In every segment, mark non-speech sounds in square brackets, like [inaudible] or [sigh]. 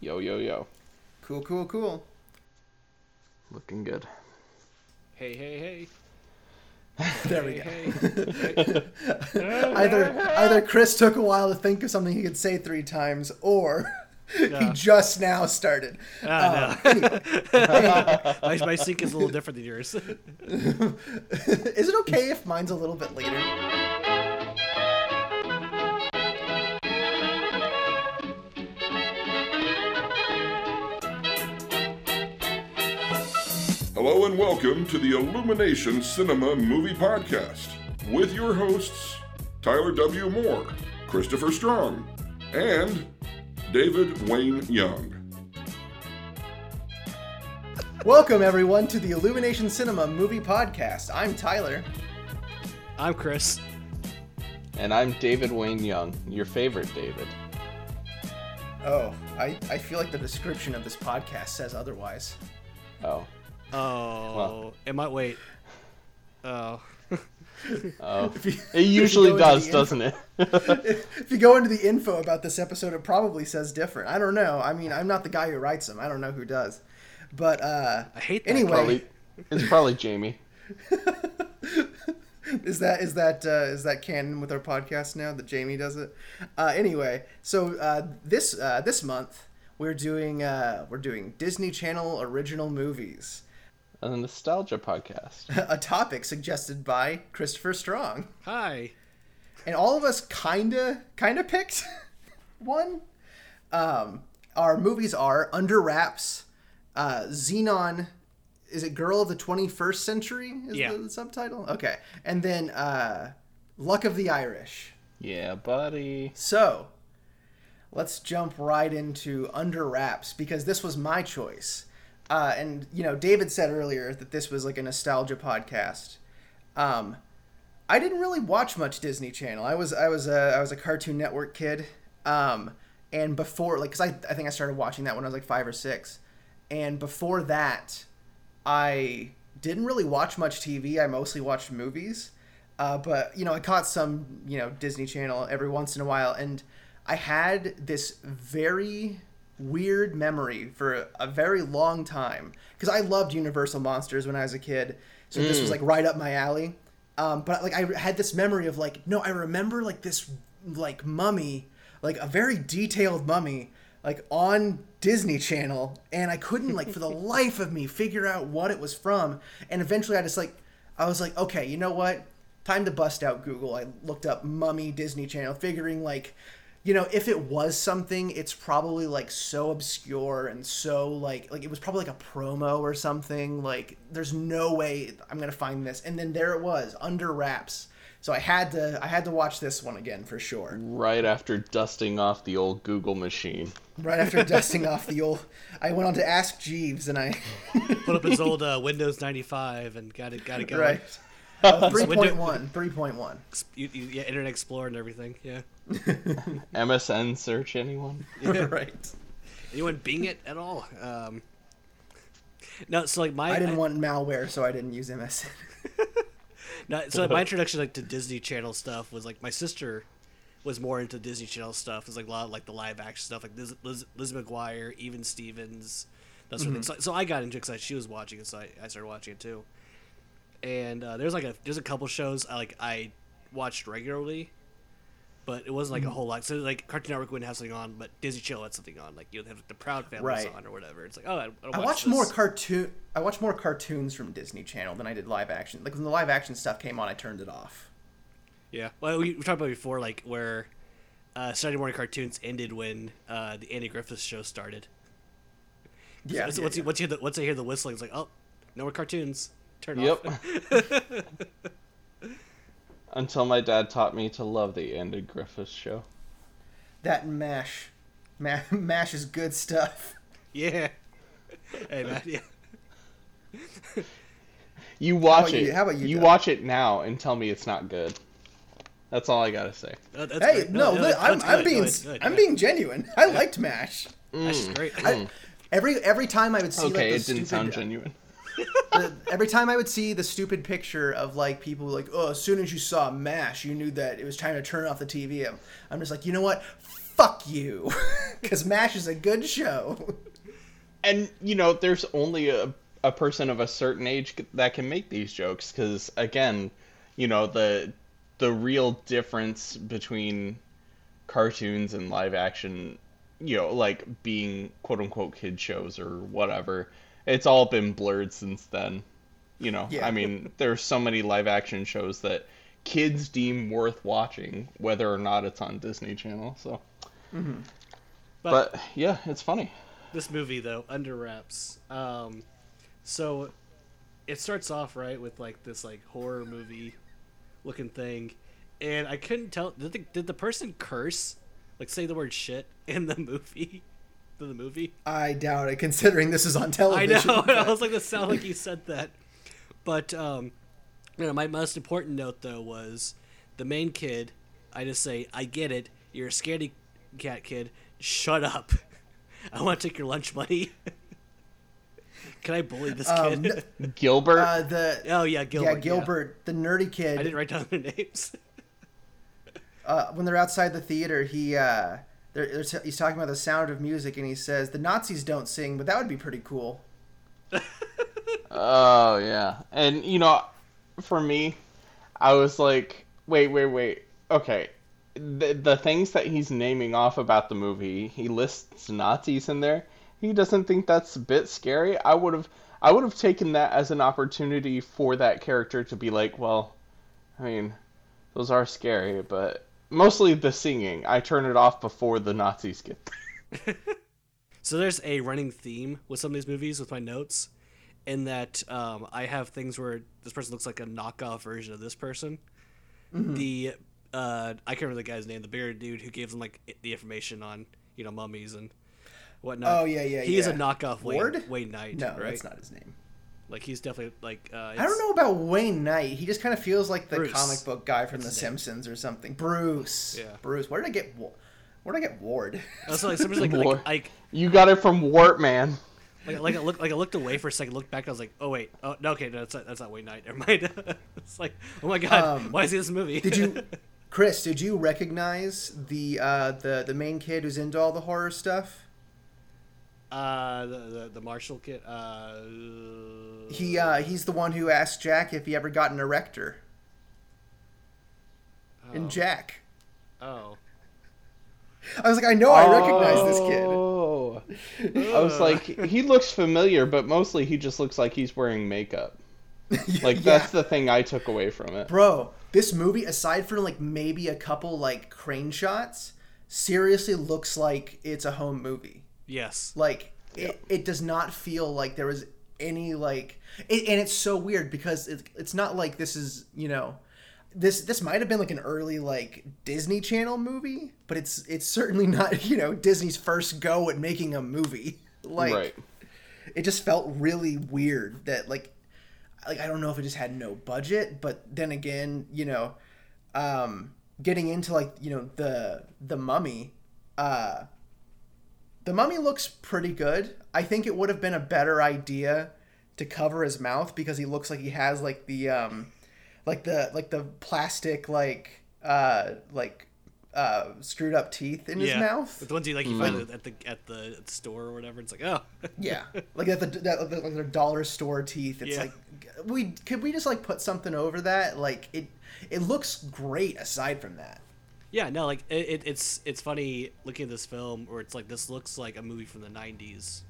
Yo, yo, yo. Cool, cool, cool. Looking good. Hey, hey, hey. [laughs] There we go. hey. [laughs] Either either Chris took a while to think of something he could say three times, or [laughs] he No. just now started. Ah, Um, no. my, my sync is a little different than yours. Is it okay if mine's a little bit later? Hello and welcome to the Illumination Cinema Movie Podcast with your hosts Tyler W. Moore, Christopher Strong, and David Wayne Young. Welcome everyone to the Illumination Cinema Movie Podcast. I'm Tyler. I'm Chris. And I'm David Wayne Young, your favorite David. Oh, I, I feel like the description of this podcast says otherwise. Oh. Oh, Well. it might wait. Oh, Oh. You- It usually if you go does, doesn't it? [laughs] If you go into the info about this episode, it probably says different. I don't know. I mean, I'm not the guy who writes them. I don't know who does. But uh, I hate that. anyway, Probably, it's probably Jamie. [laughs] is that is that uh, is that canon with our podcast now that Jamie does it? Uh, anyway, so uh, this uh, this month we're doing uh, we're doing Disney Channel original movies, A nostalgia podcast. [laughs] a topic suggested by Christopher Strong, Hi. and all of us kinda kinda picked [laughs] one. Um, our movies are Under Wraps, uh, Zenon. Is it Girl of the 21st Century? Is Yeah. the, the subtitle? Okay, and then uh, Luck of the Irish. Yeah, buddy. So, let's jump right into Under Wraps because this was my choice. Uh, and you know, David said earlier that this was like a nostalgia podcast. Um, I didn't really watch much Disney Channel. I was I was a I was a Cartoon Network kid. Um, and before like, cause I I think I started watching that when I was like five or six, and before that, I didn't really watch much TV. I mostly watched movies. Uh, but you know, I caught some you know Disney Channel every once in a while, and I had this very weird memory for a very long time because I loved Universal Monsters when I was a kid, so this was like right up my alley. Um, but like I had this memory of like no, I remember like this like mummy, like a very detailed mummy, like on Disney Channel, and I couldn't like for the [laughs] life of me figure out what it was from. And eventually, I just like I was like, okay, you know what? Time to bust out Google. I looked up mummy Disney Channel, figuring like, you know, if it was something, it's probably like so obscure and so like like it was probably like a promo or something. Like, there's no way I'm gonna find this. And then there it was, under wraps. So I had to I had to watch this one again for sure. Right after dusting off the old Google machine. Right after [laughs] dusting off the old, I went on to Ask Jeeves and I Put up his old uh, Windows 95 and got it, got it [laughs] going. right. Uh, 3.1, 3.1. You, you, yeah, Internet Explorer and everything. Yeah. [laughs] MSN search anyone? [laughs] right. Anyone Bing it at all? Um, no, so like my I didn't want malware, so I didn't use MSN. [laughs] No, so my introduction like to Disney Channel stuff was like my sister was more into Disney Channel stuff. It was like a lot of like the live action stuff, like Liz, Liz, Liz McGuire, even Stevens, that sort of thing. So, so I got into it because she was watching it, so I, I started watching it too. And uh, there's like a there's a couple shows I like I watched regularly, but it wasn't like a whole lot. So like Cartoon Network wouldn't have something on, but Disney Channel had something on. Like you know, they have the Proud Family Right. on or whatever. It's like oh, I, I watched more cartoon. I watched more cartoons from Disney Channel than I did live action. Like when the live action stuff came on, I turned it off. Yeah. Well, we, we talked about before, like where uh, Saturday morning cartoons ended when uh, the Andy Griffith show started. Yeah. So yeah, once yeah. you once you hear the once I hear the whistling, it's like oh, no more cartoons. Turn Yep. off. [laughs] Until my dad taught me to love the Andy Griffith show. that Mash. Ma- [laughs] Mash is good stuff. yeah. Hey man. Yeah. [laughs] You watch about it. you- how about you, You Doug? watch it now and tell me it's not good. That's all I gotta say. Uh, Hey, great. no, li- that's- I'm, that's I'm being No, it's good, I'm yeah. being genuine. I liked Mash. That's great. I, every every time I would see Okay, like the it didn't stupid, sound genuine. Every time I would see the stupid picture of like people like, oh, as soon as you saw Mash, you knew that it was time to turn off the TV. I'm, I'm just like, you know what? fuck you, [laughs] because Mash is a good show. and you know, there's only a a person of a certain age that can make these jokes because again, you know the the real difference between cartoons and live action, you know, like being quote unquote kid shows or whatever, it's all been blurred since then. You know, Yeah. I mean, there's so many live action shows that kids deem worth watching, whether or not it's on Disney Channel. So, But, but yeah, it's funny. this movie though, under wraps. Um, so it starts off right with like this like horror movie looking thing, and I couldn't tell did the, did the person curse like say the word shit in the [laughs] movie. In the movie, I doubt it, considering this is on television. I television. know. but- I was like, "That sound like you said that." But um, you know, my most important note though was the main kid. I just say, "I get it. You're a scaredy cat kid. Shut up. [laughs] I want to take your lunch money." [laughs] Can I bully this Um, kid? [laughs] Gilbert. uh, the oh yeah, Gilbert. yeah Gilbert, the nerdy kid. I didn't write down their names. uh, when they're outside the theater, he uh, they're, they're, he's talking about the sound of music, and he says the Nazis don't sing, but that would be pretty cool. [laughs] Oh yeah, and you know, for me, I was like, wait, wait, wait. Okay, the the things that he's naming off about the movie, he lists Nazis in there. He doesn't think that's a bit scary. I would have, I would have taken that as an opportunity for that character to be like, well, I mean, those are scary, but mostly the singing. I turn it off before the Nazis get. there. So there's a running theme with some of these movies with my notes, in that um, I have things where this person looks like a knockoff version of this person. The uh, I can't remember the guy's name, the bigger dude who gave them like the information on you know mummies and whatnot. Oh, yeah, yeah, He is a yeah. knockoff Wayne, Ward? Wayne Knight, No, right? that's not his name. Like he's definitely like uh, I don't know about Wayne Knight. He just kind of feels like the Bruce. comic book guy from The That's his name. Simpsons or something. Bruce. Yeah. Bruce. Where did I get? Wa- Where did I get Ward? Also, like somebody's like, War. like like You got it from Wart Man. like like I looked like I looked away for a second, looked back, I was like, oh wait, oh no, okay, no, that's not, that's not Wayne Knight. [laughs] Never mind. [laughs] it's like, oh my god, Um, why is he in this movie? Did you, [laughs] Chris? Did you recognize the uh, the the main kid who's into all the horror stuff? Uh, the, the the Marshall kid. Uh, He uh, he's the one who asked Jack if he ever got an erector. In Jack, oh, I was like, I know I recognize this kid. Oh. I was like, he looks familiar, but mostly he just looks like he's wearing makeup. [laughs] Like Yeah. that's the thing I took away from it. Bro, this movie, aside from like maybe a couple like crane shots, seriously looks like it's a home movie. Yes, Like it, it does not feel like there was any like, it, and it's so weird because it, it's not like this is you know, this this might have been like an early like Disney Channel movie, but it's it's certainly not [laughs] you know Disney's first go at making a movie. [laughs] Like right. it just felt really weird that like like I don't know if it just had no budget, but then again, you know, um getting into like, you know, the the mummy, uh the mummy looks pretty good. I think it would have been a better idea to cover his mouth because he looks like he has like the um like the like the plastic like uh like uh screwed up teeth in his mouth. The ones you like you find at the at the at the store or whatever. It's like, oh, [laughs] Yeah, like at the that, like their dollar store teeth. It's Yeah. like we could we just like put something over that? Like it it looks great aside from that. Yeah, no, like it, it, it's it's funny looking at this film where it's like this looks like a movie from the '90s,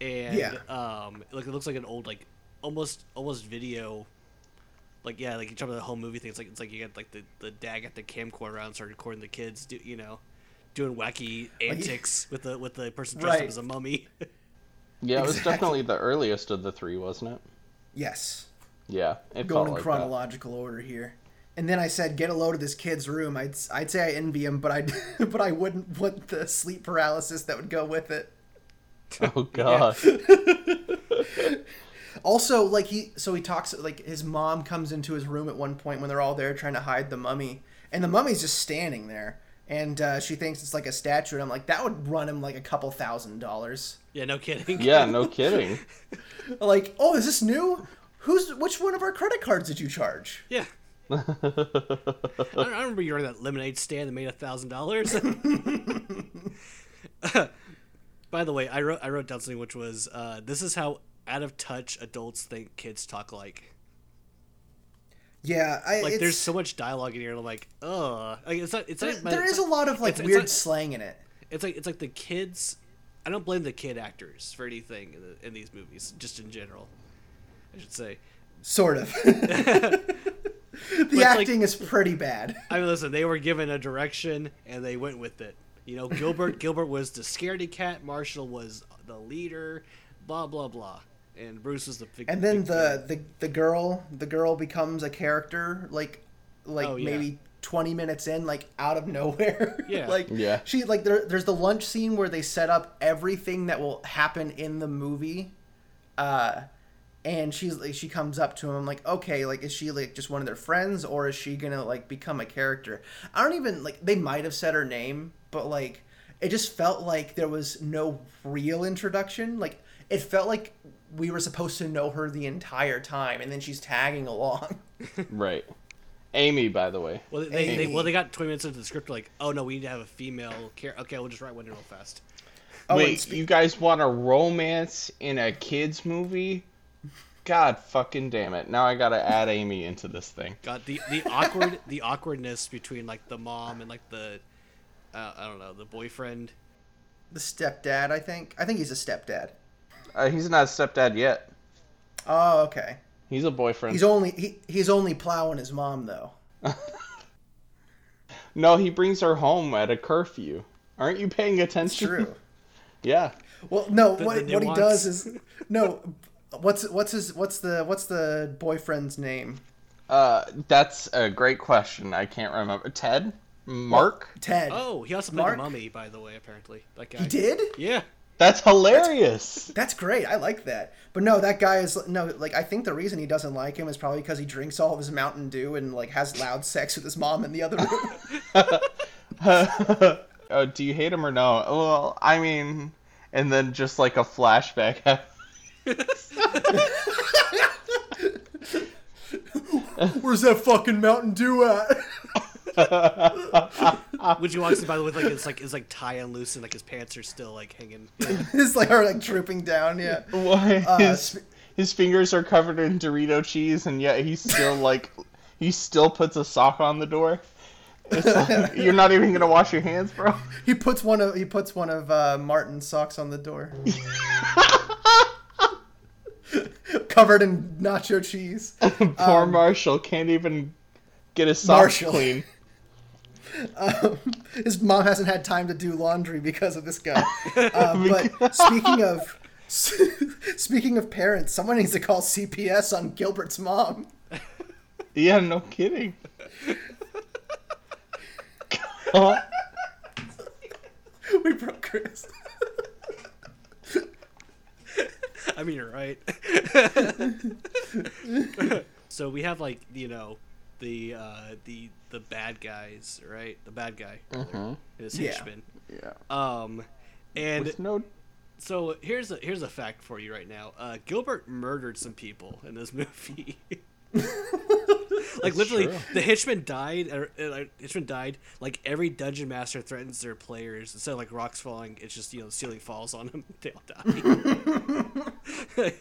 and Yeah. um, like it looks like an old like almost almost video. Like yeah, like you talk about the whole movie thing. It's like it's like you get like the the dad got the camcorder around, and started recording the kids, do you know, doing wacky antics with the with the person dressed Right. up as a mummy. [laughs] Yeah, it was definitely the earliest of the three, wasn't it? Yes, Yeah, it going in like chronological order here. And then I said, get a load of this kid's room. I'd I'd say I envy him, but I [laughs] but I wouldn't want the sleep paralysis that would go with it. Oh [laughs] god. [laughs] Also, like he, so he talks like his mom comes into his room at one point when they're all there trying to hide the mummy, and the mummy's just standing there, and uh, she thinks it's like a statue, and I'm like, that would run him like a couple thousand dollars. yeah, no kidding. yeah, no kidding. Like, oh, is this new? Who's which one of our credit cards did you charge? yeah. I, I remember you were at that lemonade stand that made a thousand dollars. [laughs] By the way, I wrote I wrote down something which was uh, this is how out of touch adults think kids talk like. Yeah, I, Like it's, there's so much dialogue in here, and I'm like, ugh. Like, it's not. It's there, not, there it's is a not- lot of like it's- it's weird not- slang in it. It's like it's like the kids. I don't blame the kid actors for anything in, the, in these movies, just in general. I should say. Sort of. [laughs] [laughs] [laughs] the like- acting is pretty bad. [laughs] I mean, listen, they were given a direction and they went with it. You know, Gilbert [laughs] Gilbert was the scaredy cat. Marshall was the leader. Blah blah blah. And Bruce was the big. And then big the, the the girl the girl becomes a character like like Oh, yeah. maybe 20 minutes in like out of nowhere Yeah. like Yeah. she like there, there's the lunch scene where they set up everything that will happen in the movie uh and she's like she comes up to him like okay like is she like just one of their friends or is she gonna like become a character i don't even like they might have said her name but like it just felt like there was no real introduction like it felt like we were supposed to know her the entire time and then she's tagging along [laughs] Right. Amy, by the way. Well, they, they, well, they got 20 minutes into the script. Like, oh no, we need to have a female character. Okay, we'll just write one real fast. oh Wait, spe- you guys want a romance in a kids movie? God fucking damn it! Now I gotta add Amy into this thing. God, the the awkward the awkwardness between like the mom and like the uh, I don't know the boyfriend. the stepdad i think i think he's a stepdad Uh, he's not a stepdad yet. oh okay He's a boyfriend. he's only he, he's only plowing his mom though [laughs] No, he brings her home at a curfew. Aren't you paying it's attention? true [laughs] Yeah. Well, no. The- what the what he does is no. [laughs] What's what's his what's the what's the boyfriend's name? Uh, that's a great question. I can't remember. Ted? Mark? Ted. Oh, he also played Mark? the mummy, by the way. Apparently, that guy. he did. Yeah. That's hilarious. That's great. I like that. But no, that guy is no. Like I think the reason he doesn't like him is probably because he drinks all of his Mountain Dew and like has loud sex with his mom in the other room. [laughs] [laughs] oh, do you hate him or no? Well, I mean, and then just like a flashback. [laughs] [laughs] Where's that fucking Mountain Dew at? Which he walks in by the way, like it's like it's like tie and loose, and like his pants are still like hanging. [laughs] it's like are like drooping down. Yeah. Why? Uh, his, sp- his fingers are covered in Dorito cheese, and yet he's still like, he still puts a sock on the door. Like, [laughs] you're not even gonna wash your hands, bro. He puts one of he puts one of uh, Martin's socks on the door. [laughs] Covered in nacho cheese. [laughs] Poor Marshall can't even get his socks Marshall. clean. [laughs] His mom hasn't had time to do laundry because of this guy. Uh, but speaking of speaking of parents, someone needs to call CPS on Gilbert's mom. Yeah, no kidding. We broke Chris. I mean, you're right. [laughs] so we have like you know the uh, the the bad guys, right? The bad guy, his Yeah. henchman. yeah. Um, and With no so here's a here's a fact for you right now. Uh, Gilbert murdered some people in this movie. [laughs] [laughs] like literally, true. the Hitchman died. Or, uh, like, died. Like every dungeon master threatens their players. Instead of like rocks falling, it's just you know the ceiling falls on them. [laughs] They all die.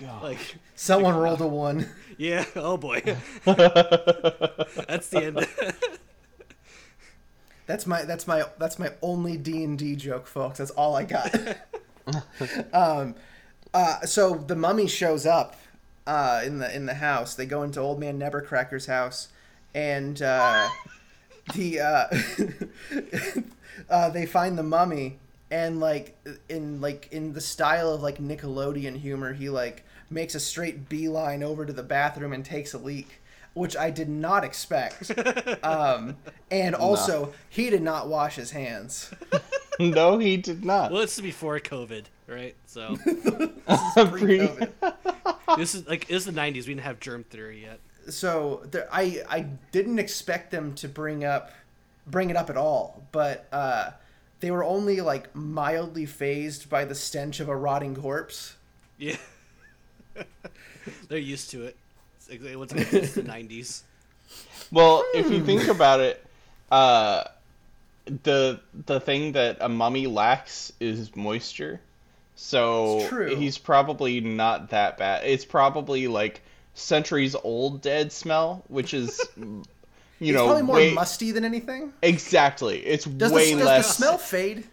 God. like Someone rolled a one. [laughs] yeah. Oh boy. That's the end. That's my that's my that's my only D and D joke, folks. That's all I got. um, uh, so the mummy shows up uh, in the in the house. They go into Old Man Nevercracker's house, and uh, [laughs] the uh, [laughs] uh, they find the mummy, and like in like in the style of like Nickelodeon humor, he like makes a straight beeline over to the bathroom and takes a leak. Which I did not expect, [laughs] um, and also he did not wash his hands. no, he did not. well, this is before COVID, right? So [laughs] Pre- [laughs] Pre-COVID. [laughs] this is like this is the '90s. We didn't have germ theory yet. so there, I I didn't expect them to bring up bring it up at all, but uh, they were only like mildly phased by the stench of a rotting corpse. Yeah. They're used to it. It was it's the '90s. Well, if you think about it, uh, the the thing that a mummy lacks is moisture. So he's probably not that bad. It's probably like centuries old dead smell, which is [laughs] you It's know probably more way musty than anything. exactly. It's Does, way the, does less the smell fade?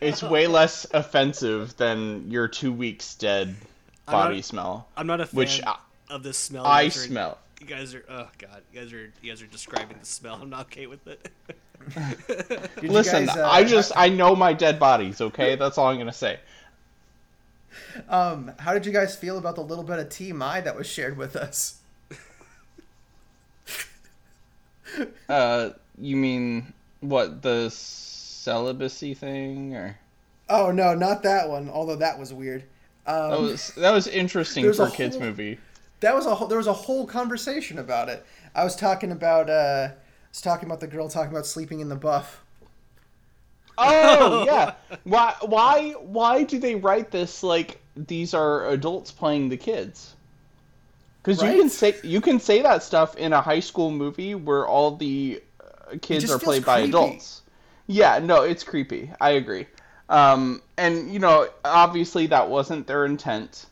it's way less offensive than your 2 weeks dead I'm body not- smell. I'm not a fan Which I- of this smell. I smell. You guys are oh god, you guys are you guys are describing the smell. I'm not okay with it. [laughs] Listen, guys, [laughs] uh, I just I know my dead bodies, okay? That's all I'm going to say. Um, how did you guys feel about the little bit of TMI that was shared with us? [laughs] Uh, you mean what the celibacy thing, or Oh no, not that one. Although that was weird. Um, that was that was interesting for a a kids whole- movie. that was a whole, there was a whole conversation about it. I was talking about uh, I was talking about the girl talking about sleeping in the buff. Oh [laughs] yeah, why why why do they write this like these are adults playing the kids? Because you can say you can say that stuff in a high school movie where all the uh, kids are played by adults. Yeah, no, it's creepy. I agree. Um, and you know, obviously that wasn't their intent.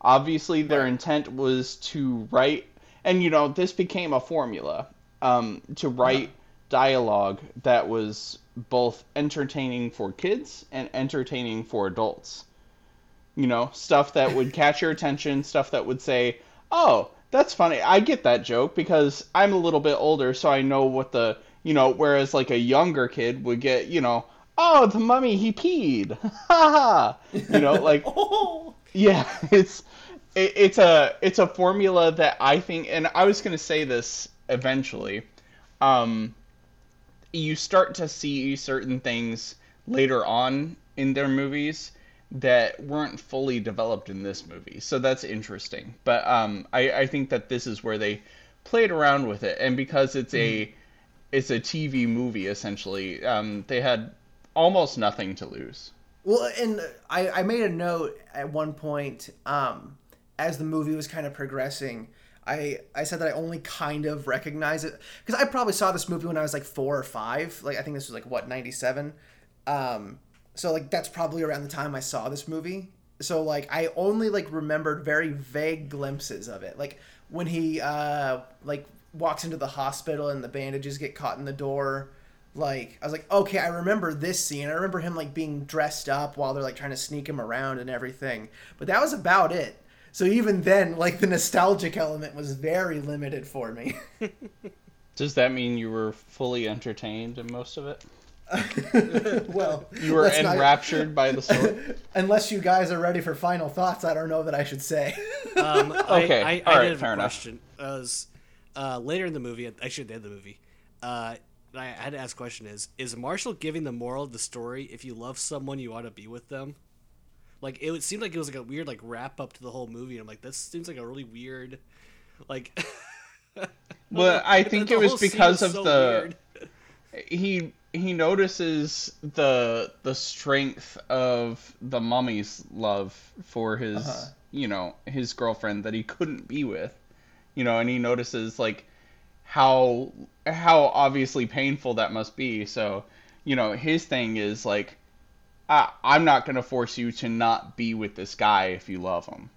Obviously, their intent was to write, and you know, this became a formula um, to write dialogue that was both entertaining for kids and entertaining for adults. You know, stuff that would [laughs] catch your attention, stuff that would say, "Oh, that's funny. I get that joke because I'm a little bit older, so I know what the you know." Whereas like a younger kid would get, you know, "Oh, the mummy he peed," [laughs] ha ha. You know, like [laughs] Oh, yeah, it's it, it's a it's a formula that I think, and I was gonna say this eventually. Um, you start to see certain things later on in their movies that weren't fully developed in this movie, so that's interesting. But um, I I think that this is where they played around with it, and because it's a it's a TV movie essentially, um, they had almost nothing to lose. Well, and I, I made a note at one point um, as the movie was kind of progressing. I, I said that I only kind of recognize it because I probably saw this movie when I was like four or five. Like I think this was like what ninety seven. Um, so like that's probably around the time I saw this movie. So like I only like remembered very vague glimpses of it. Like when he uh like walks into the hospital and the bandages get caught in the door. Like I was like, okay, I remember this scene. I remember him like being dressed up while they're like trying to sneak him around and everything. But that was about it. So even then, like the nostalgic element was very limited for me. [laughs] Does that mean you were fully entertained in most of it? [laughs] well, You were let's not- enraptured by the story. [laughs] unless you guys are ready for final thoughts, I don't know that I should say. Um, Okay, I, I, all I right, did have fair a enough. question. Uh, was, uh, later in the movie, actually at the end of the movie, uh, I had to ask a question: Is is Marshall giving the moral of the story? If you love someone, you ought to be with them. Like it would seem like it was like a weird like wrap up to the whole movie. And I'm like, this seems like a really weird, like. [laughs] Well, [laughs] I think it was because of so the weird. he he notices the the strength of the mummy's love for his Uh-huh. you know his girlfriend that he couldn't be with you know and he notices like how how obviously painful that must be so you know his thing is like I, i'm not going to force you to not be with this guy if you love him.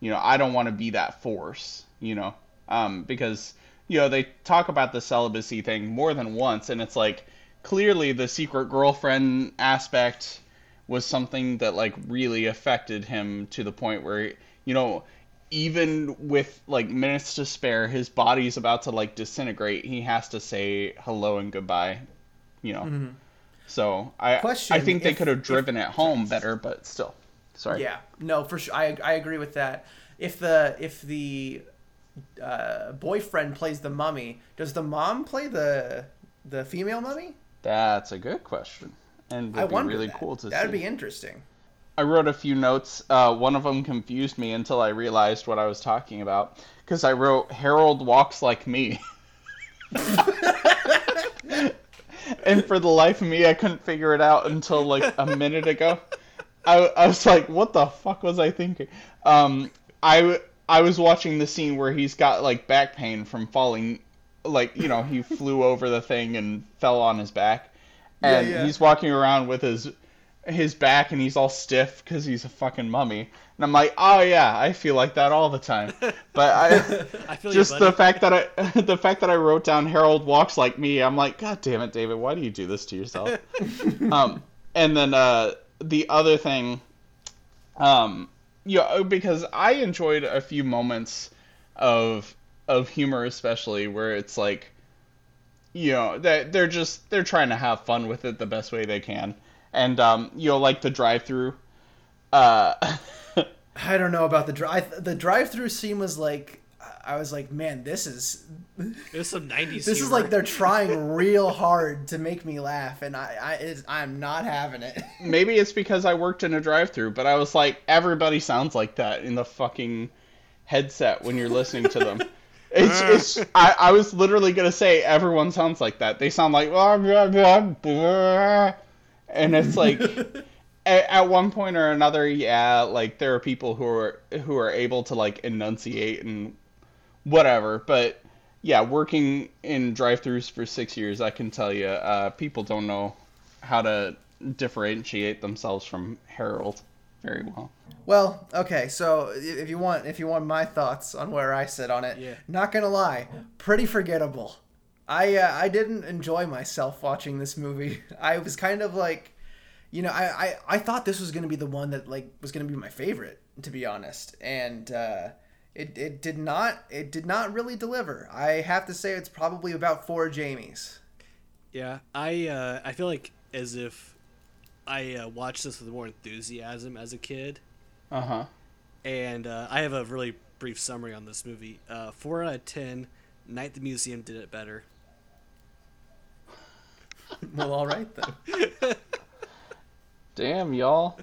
You know i don't want to be that force you know? Um because you know they talk about the celibacy thing more than once and it's like clearly the secret girlfriend aspect was something that like really affected him to the point where you know even with like minutes to spare his body's about to like disintegrate. He has to say hello and goodbye you know so i Question, i think they if- could have if- driven it home better but still sorry Yeah, no, for sure. I, I agree with that. If the if the uh, boyfriend plays the mummy, does the mom play the the female mummy? That's a good question, and would I be really that. cool to That'd see. be interesting. I wrote a few notes. Uh, one of them confused me until I realized what I was talking about because I wrote Harold walks like me, [laughs] [laughs] and for the life of me, I couldn't figure it out until like a minute ago. I, I was like, what the fuck was I thinking? Um, I I was watching the scene where he's got like back pain from falling, like you know he flew over the thing and fell on his back, and Yeah, yeah. he's walking around with his his back and he's all stiff because he's a fucking mummy. And I'm like, oh yeah, I feel like that all the time. [laughs] But I I feel just you, the fact that I [laughs] the fact that I wrote down Harold walks like me, I'm like, God damn it, David, why do you do this to yourself? [laughs] um, and then uh, the other thing, um, yeah, because I enjoyed a few moments of of humor, especially where it's like, you know, that they're just they're trying to have fun with it the best way they can, and um, you'll like the drive-through. Uh, [laughs] I don't know about the drive. The drive-through scene was like, I was like, man, this is There's some [laughs] '90s. this is like they're [laughs] trying real hard to make me laugh, and I, I it's, I'm not having it. maybe it's because I worked in a drive-through, but I was like, everybody sounds like that in the fucking headset when you're listening to them. It's, it's I, I was literally gonna say everyone sounds like that. They sound like "Blah, blah, blah, blah." And it's like [laughs] at, at one point or another, yeah, like there are people who are who are able to like enunciate and whatever, but yeah, working in drive-throughs for six years, I can tell you, uh, people don't know how to differentiate themselves from Harold very well. Well, okay, so if you want, if you want my thoughts on where I sit on it, Yeah. not gonna lie, pretty forgettable. I uh, I didn't enjoy myself watching this movie. [laughs] I was kind of like, you know, I, I, I thought this was gonna be the one that like was gonna be my favorite, to be honest, and uh, it it did not it did not really deliver. I have to say it's probably about four Jamies. Yeah, I uh, I feel like as if I uh, watched this with more enthusiasm as a kid, Uh huh. and uh, I have a really brief summary on this movie. Uh, four out of ten. Night at the Museum did it better. [laughs] Well, all right then. Damn, y'all.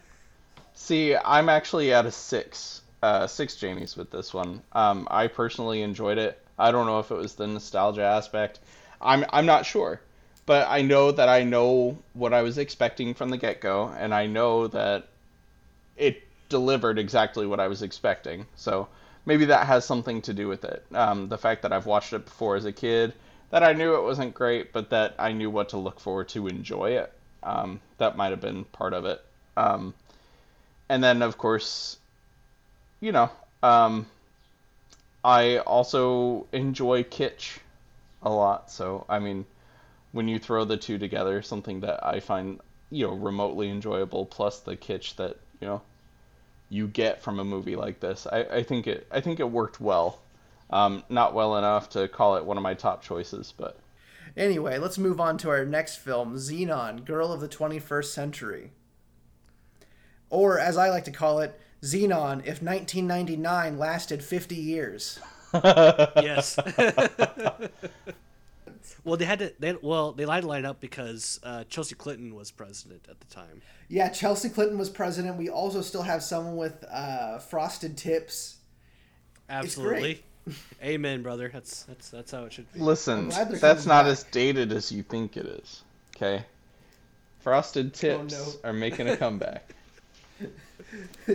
See, I'm actually at a six, uh, six Jamies with this one. Um, I personally enjoyed it. I don't know if it was the nostalgia aspect. I'm I'm not sure, but I know that I know what I was expecting from the get go, and I know that it delivered exactly what I was expecting. So maybe that has something to do with it. Um, the fact that I've watched it before as a kid, that I knew it wasn't great, but that I knew what to look for to enjoy it. Um, that might have been part of it. Um, and then, of course, you know, um, I also enjoy kitsch a lot. So, I mean, when you throw the two together, something that I find, you know, remotely enjoyable, plus the kitsch that, you know, you get from a movie like this, I, I think it I think it worked well. Um, not well enough to call it one of my top choices, but Anyway, let's move on to our next film, Zenon, Girl of the 21st Century. Or, as I like to call it, Zenon, if 1999 lasted 50 years. [laughs] yes. [laughs] well, they had to. They well, they lied to line up because uh, Chelsea Clinton was president at the time. Yeah, Chelsea Clinton was president. We also still have someone with uh, frosted tips. Absolutely. Amen, brother. That's that's that's how it should be. listen, that's not back. as dated as you think it is. Okay, frosted tips no. are making a comeback. [laughs]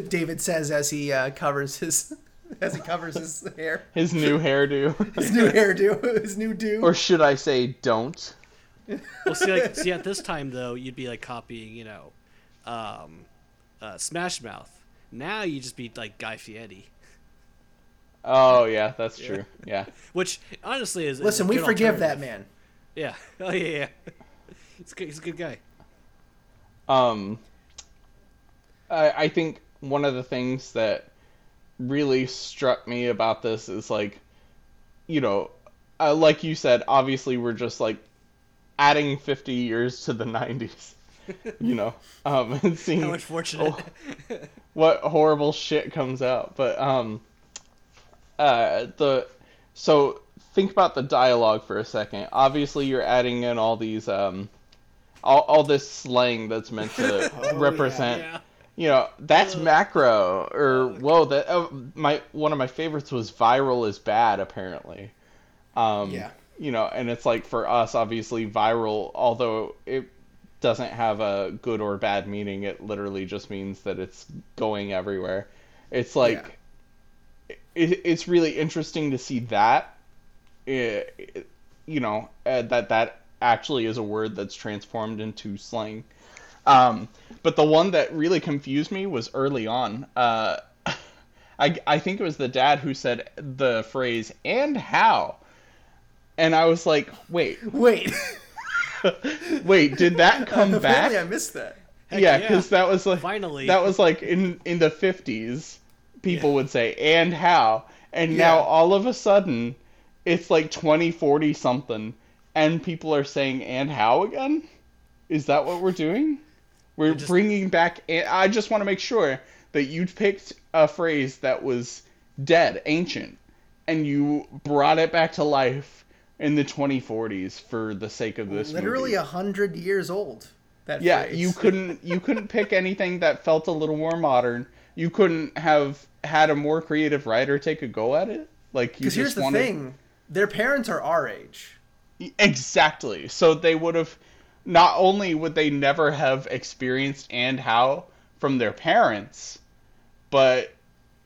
David says as he uh, covers his [laughs] as he covers his hair, His new hairdo, [laughs] his new hairdo, his new do. or should I say, don't? Well, see, like, see, at this time though, you'd be like copying, you know, um, uh, Smash Mouth. Now you just be like Guy Fieri, Oh yeah, that's true. Yeah. [laughs] which honestly is. is a Listen, we good forgive that man. Yeah. [laughs] Oh yeah, yeah. He's good. He's a good guy. Um, I, I think one of the things that really struck me about this is like, you know, uh, like you said, obviously we're just like adding 50 years to the [laughs] 90s, you know, um, and seeing How unfortunate. Oh. what horrible shit comes out. But um, uh, the so think about the dialogue for a second. Obviously, you're adding in all these um, all all this slang that's meant to [laughs] represent. yeah. You know, that's macro or whoa. That uh, my one of my favorites was viral is bad apparently. Um, Yeah. You know, and it's like for us, obviously, viral, although it doesn't have a good or bad meaning, it literally just means that it's going everywhere. It's like it, it's really interesting to see that. It, it- you know uh, that that actually is a word that's transformed into slang. Um, but the one that really confused me was early on. Uh, [laughs] I I think it was the dad who said the phrase "and how," and I was like, wait, [laughs] Wait, [laughs] wait, did that come back? I missed that. Heck yeah, yeah. because that was like Finally. that was like in in the fifties, people Yeah. would say and how, and Yeah. now all of a sudden, it's like twenty forty something, and people are saying and how again. Is that what we're doing? We're just- bringing back. And I just want to make sure that you picked a phrase that was dead, ancient, and you brought it back to life in the 2040s for the sake of this Literally a hundred years old. That Yeah, phrase. you couldn't you couldn't pick anything that felt a little more modern. You couldn't have had a more creative writer take a go at it. Like you Because here's the thing: their parents are our age. exactly. So they would have not only would they never have experienced and how from their parents, but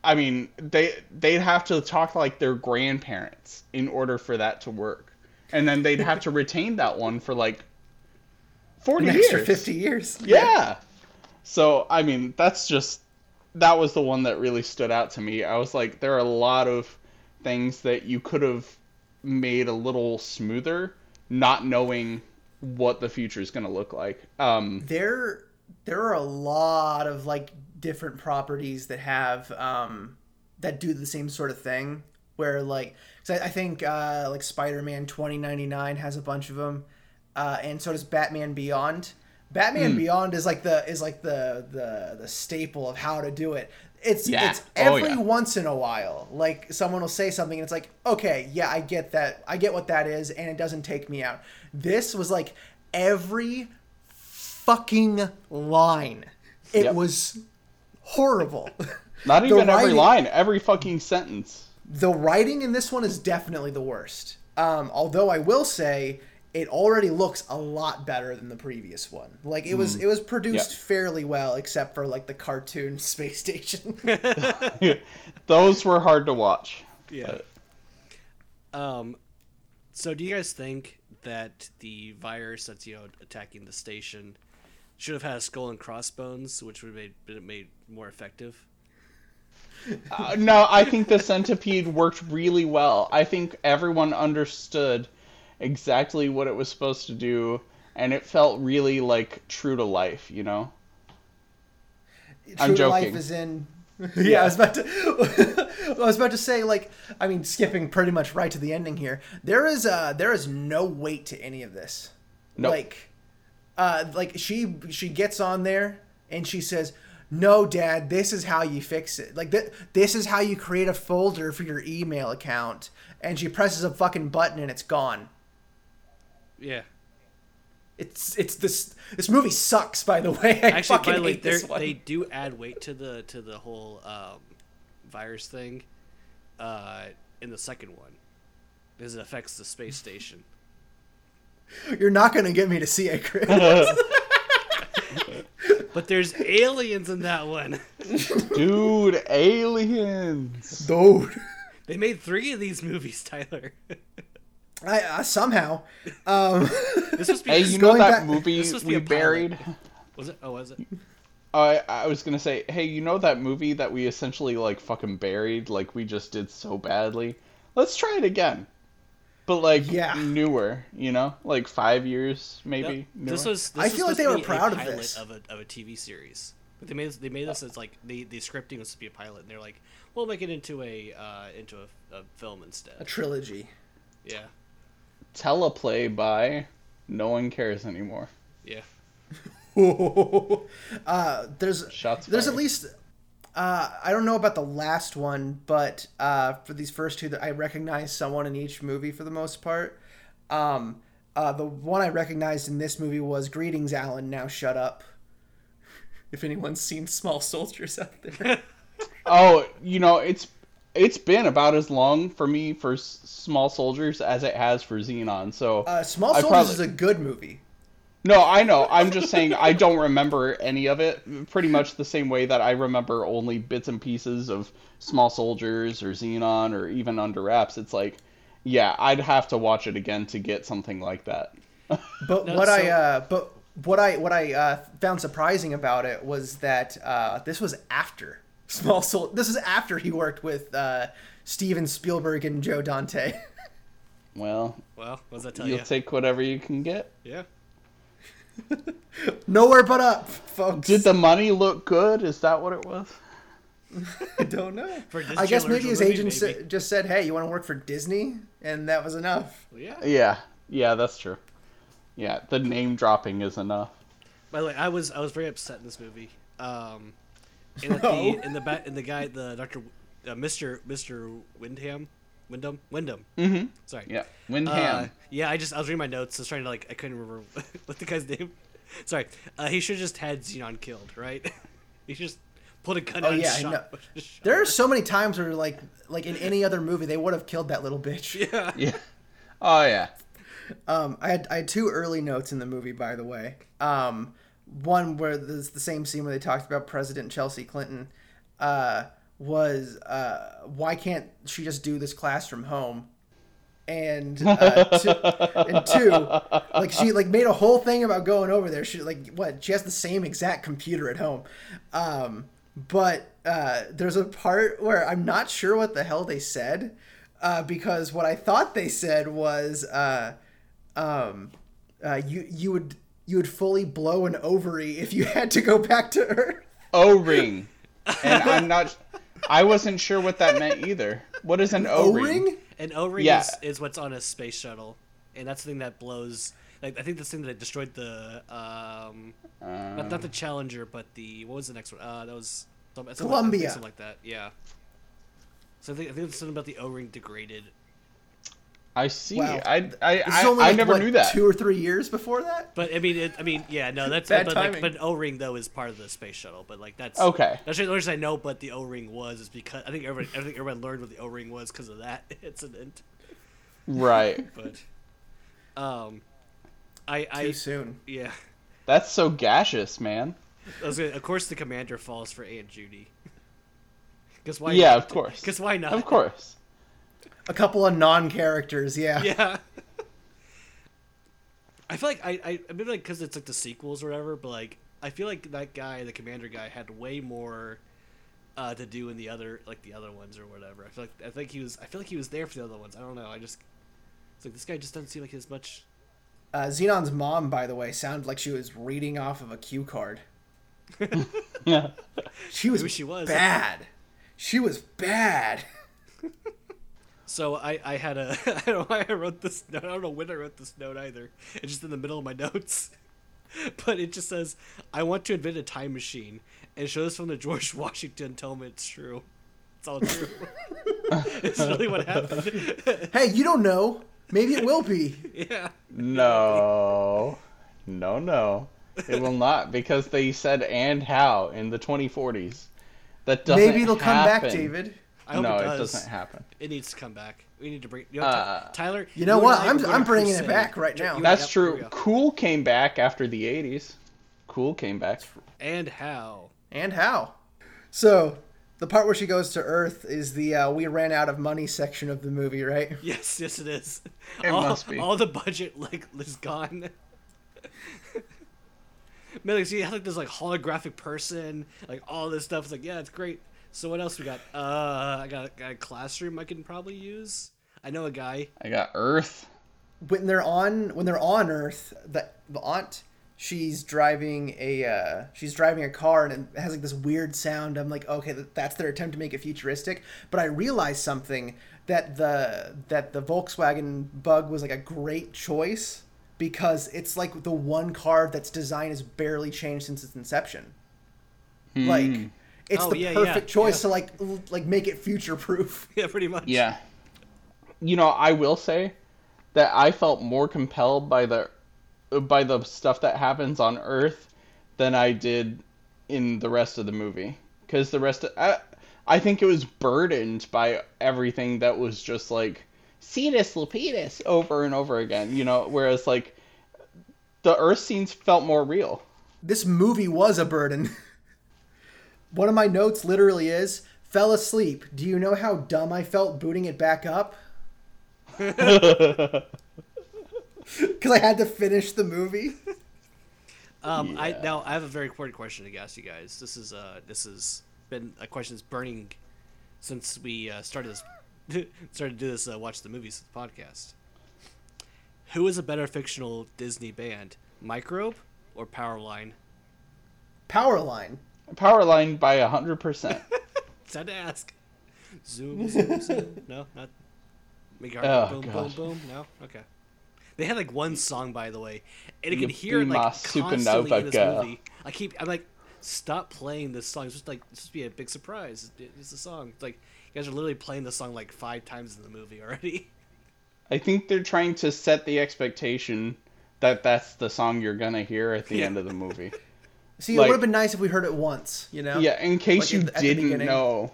I mean they they'd have to talk like their grandparents in order for that to work, and then they'd have to retain that one for like forty An years. fifty years. Yeah. So, I mean, that's just that was the one that really stood out to me. I was like, there are a lot of things that you could have made a little smoother, not knowing what the future is going to look like. Um, there there are a lot of like different properties that have um that do the same sort of thing where like 'cause I, I think uh like spider-man 2099 has a bunch of them uh and so does batman beyond batman Hmm. beyond is like the is like the the the staple of how to do it it's Yeah. it's Oh, every yeah. once in a while like someone will say something and it's like okay yeah i get that i get what that is and it doesn't take me out this was like every fucking line. It Yep. was horrible. [laughs] not even every line, every fucking sentence. the writing in this one is definitely the worst. Um, although I will say it already looks a lot better than the previous one. Like it was it was produced Yeah. fairly well except for like the cartoon [laughs] space station. [laughs] Those were hard to watch. Yeah. Um, so do you guys think that the virus that's you know attacking the station should have had a skull and crossbones, which would have made been made more effective? Uh, no, I think the centipede worked really well. I think everyone understood exactly what it was supposed to do, and it felt really like true to life, you know? I'm True to life is in. [laughs] Yeah, I was about to. [laughs] I was about to say, like, I mean, skipping pretty much right to the ending here. There is, uh, there is no weight to any of this. Nope. Like, uh, like she she gets on there and she says, "No, Dad, this is how you fix it. Like, th- this is how you create a folder for your email account." And she presses a fucking button and it's gone. Yeah. It's it's this this movie sucks. By the way, [laughs] I Actually, fucking by hate this they're- one. they do add weight to the to the whole um, virus thing uh, in the second one, because it affects the space station. [laughs] You're not gonna get me to see it, Chris. [laughs] But there's aliens in that one. Dude, aliens! Dude. They made three of these movies, Tyler. I, uh, somehow. Um, This was be Hey, you know that back- movie this must be we buried? was it? Oh, was it? I I was gonna say, hey, you know that movie that we essentially like fucking buried, like we just did so badly. Let's try it again, but like Yeah. newer, you know, like five years maybe. Yep. This was. This I was feel like they were be a proud of this. of a of a TV series. But they made they made this as like the the scripting was to be a pilot, and they're like, we'll make it into a uh, into a, a film instead. a trilogy. Yeah, teleplay by no one cares anymore. yeah. [laughs] uh, there's Shots there's at least uh, I don't know about the last one, but uh, for these first two, that I recognize someone in each movie for the most part. Um, uh, the one I recognized in this movie was "Greetings, Alan. Now shut up." [laughs] If anyone's seen Small Soldiers out there, [laughs] Oh, you know, it's it's been about as long for me for S- Small Soldiers as it has for Zenon. So uh, Small I Soldiers probably- is a good movie. No, I know. I'm just saying I don't remember any of it. Pretty much the same way that I remember only bits and pieces of Small Soldiers or Zenon or even Under Wraps. It's like, yeah, I'd have to watch it again to get something like that. [laughs] But No, what I uh, but what I what I uh, found surprising about it was that uh, this was after Small Soul. This is after he worked with uh, Steven Spielberg and Joe Dante. [laughs] Well, Well, what does that tell you'll you? Will take whatever you can get. yeah. [laughs] Nowhere but up, folks. Did the money look good? Is that what it was? [laughs] I don't know. For a I guess maybe his agent movie, sa- just said, "Hey, you want to work for Disney?" and that was enough. Well, yeah. Yeah, yeah, that's true. Yeah, the name dropping is enough. By the way, I was I was very upset in this movie. Um, in the, [laughs] in the ba- in the guy the Doctor uh, Mister Mister Windham Wyndham Wyndham. Mm-hmm. Sorry. Yeah, Uh, Windham. yeah, I just I was reading my notes. I was trying to like I couldn't remember [laughs] what the guy's name. [laughs] Sorry, uh, he should have just had Zenon killed, right? he just pulled a gun Oh, out and yeah, I shot. know. shot There are so many times where, like, like in any other movie, they would have killed that little bitch. yeah. yeah. Oh yeah. Um, I had I had two early notes in the movie, by the way. Um, one where there's the same scene where they talked about President Chelsea Clinton. Uh, was uh, why can't she just do this class from home? And uh, two, and two, like she like made a whole thing about going over there. She like what? She has the same exact computer at home. Um, but uh, there's a part where I'm not sure what the hell they said, uh, because what I thought they said was, uh, um, uh, you you would you would fully blow an ovary if you had to go back to Earth. O ring. [laughs] And I'm not. I wasn't sure what that meant either. What is an O O ring? ring? An O ring Yeah. is, is what's on a space shuttle, and that's the thing that blows. Like I think the thing that destroyed the um, not, not the Challenger, but the what was the next one? Uh, that was something, something like- Columbia. something like that. Yeah. So I think I think it's something about the O ring degraded. I see. Wow. I I This I, only, I like, never what, knew that. Two or three years before that. But I mean, it, I mean, yeah, no, that's Bad but, like, timing. but O ring though is part of the space shuttle. But like that's Okay. That's the only reason I know what the O ring was is because I think everybody I think everyone learned what the O ring was because of that [laughs] incident. Right. [laughs] But um, I I Too soon. yeah. That's so gaseous, man. Gonna, of course, the commander falls for Aunt Judy. Because why? Yeah, not? of course. Because why not? Of course. A couple of non-characters, yeah. Yeah. [laughs] I feel like I I I maybe like because it's like the sequels or whatever, but like I feel like that guy, the commander guy, had way more uh, to do in the other like the other ones or whatever. I feel like I think he was I feel like he was there for the other ones. I don't know. I just it's like this guy just doesn't seem like as much. Uh, Zenon's mom, by the way, sounded like she was reading off of a cue card. [laughs] Yeah. She was, Maybe she was. bad. She was bad. [laughs] So I, I had a [laughs] I don't know why I wrote this note. I don't know when I wrote this note either. It's just in the middle of my notes. [laughs] But it just says, I want to invent a time machine and show this from the George [laughs] Washington tell me it's true. It's all true. it's really what happened. Hey, you don't know. Maybe it will be. yeah. No. No, no. It will not because they said and how in the 2040s. That doesn't Maybe it'll come back. David. I hope no, it does. doesn't happen. It needs to come back. We need to bring. You know, Uh, Tyler. You know and what? I I'm- I'm to bringing it back right now. You- That's yep, true. Cool came back after the 80s. Cool came back. And how? And how? So, the part where she goes to Earth is the uh, we ran out of money section of the movie, right? [laughs] Yes, yes, it is. It all, must be. All the budget like is gone. [laughs] Man, like, see, I have like this like holographic person, like all this stuff. It's like, yeah, it's great. So what else we got? Uh, I got, got a classroom I can probably use. I know a guy. I got Earth. When they're on when they're on Earth, the the aunt she's driving a uh, she's driving a car and it has like this weird sound. I'm like, okay, that's their attempt to make it futuristic. But I realized something that the that the Volkswagen Bug was like a great choice because it's like the one car that's design has barely changed since its inception. Like it's Oh, the yeah, yeah, perfect choice yeah. to like like make it future proof. [laughs] Yeah, pretty much. Yeah. You know, I will say that I felt more compelled by the by the stuff that happens on Earth than I did in the rest of the movie. Because the rest of I, I think it was burdened by everything that was just like Zetus Lapetus over and over again. You know, whereas like the Earth scenes felt more real. This movie was a burden. [laughs] One of my notes literally is fell asleep. Do you know how dumb I felt booting it back up? [laughs] [laughs] Because I had to finish the movie. Um, I now I have a very important question to ask you guys. This is uh this has been a question that's burning since we uh, started this [laughs] started to do this uh, watch the movies podcast. Who is a better fictional Disney band, Microbe or Powerline? Powerline. Powerline by hundred percent. [laughs] It's had to ask. Zoom, zoom, zoom. [laughs] No, not. Make your Oh, boom, boom, boom. No, okay. They had like one song, by the way, and you can hear it like constantly supernova in this girl. movie. I keep, I'm like, stop playing this song. It's just like, it's just be a big surprise. It's a song. It's like you guys are literally playing the song like five times in the movie already. [laughs] I think they're trying to set the expectation that that's the song you're gonna hear at the Yeah. end of the movie. See, it would have been nice if we heard it once, you know? Yeah, in case Like you at the- didn't know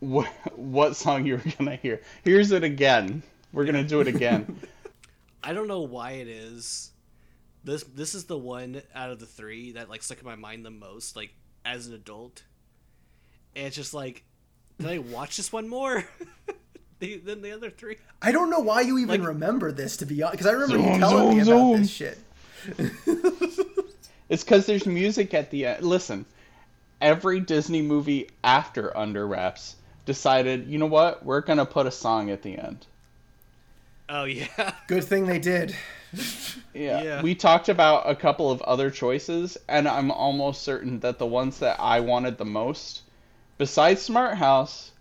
what what song you were gonna hear. Here's it again. We're gonna do it again. [laughs] I don't know why it is. This this is the one out of the three that like stuck in my mind the most, like as an adult. And it's just like, did I watch this one more [laughs] than the other three? I don't know why you even Like- remember this, to be honest. Because I remember Zoom, you telling me about zoom. this shit. [laughs] It's because there's music at the end. Listen, every Disney movie after Under Wraps decided, you know what? We're gonna put a song at the end. Oh [laughs] yeah, Good thing they did. Yeah. Yeah. We talked about a couple of other choices, and I'm almost certain that the ones that I wanted the most, besides Smart House,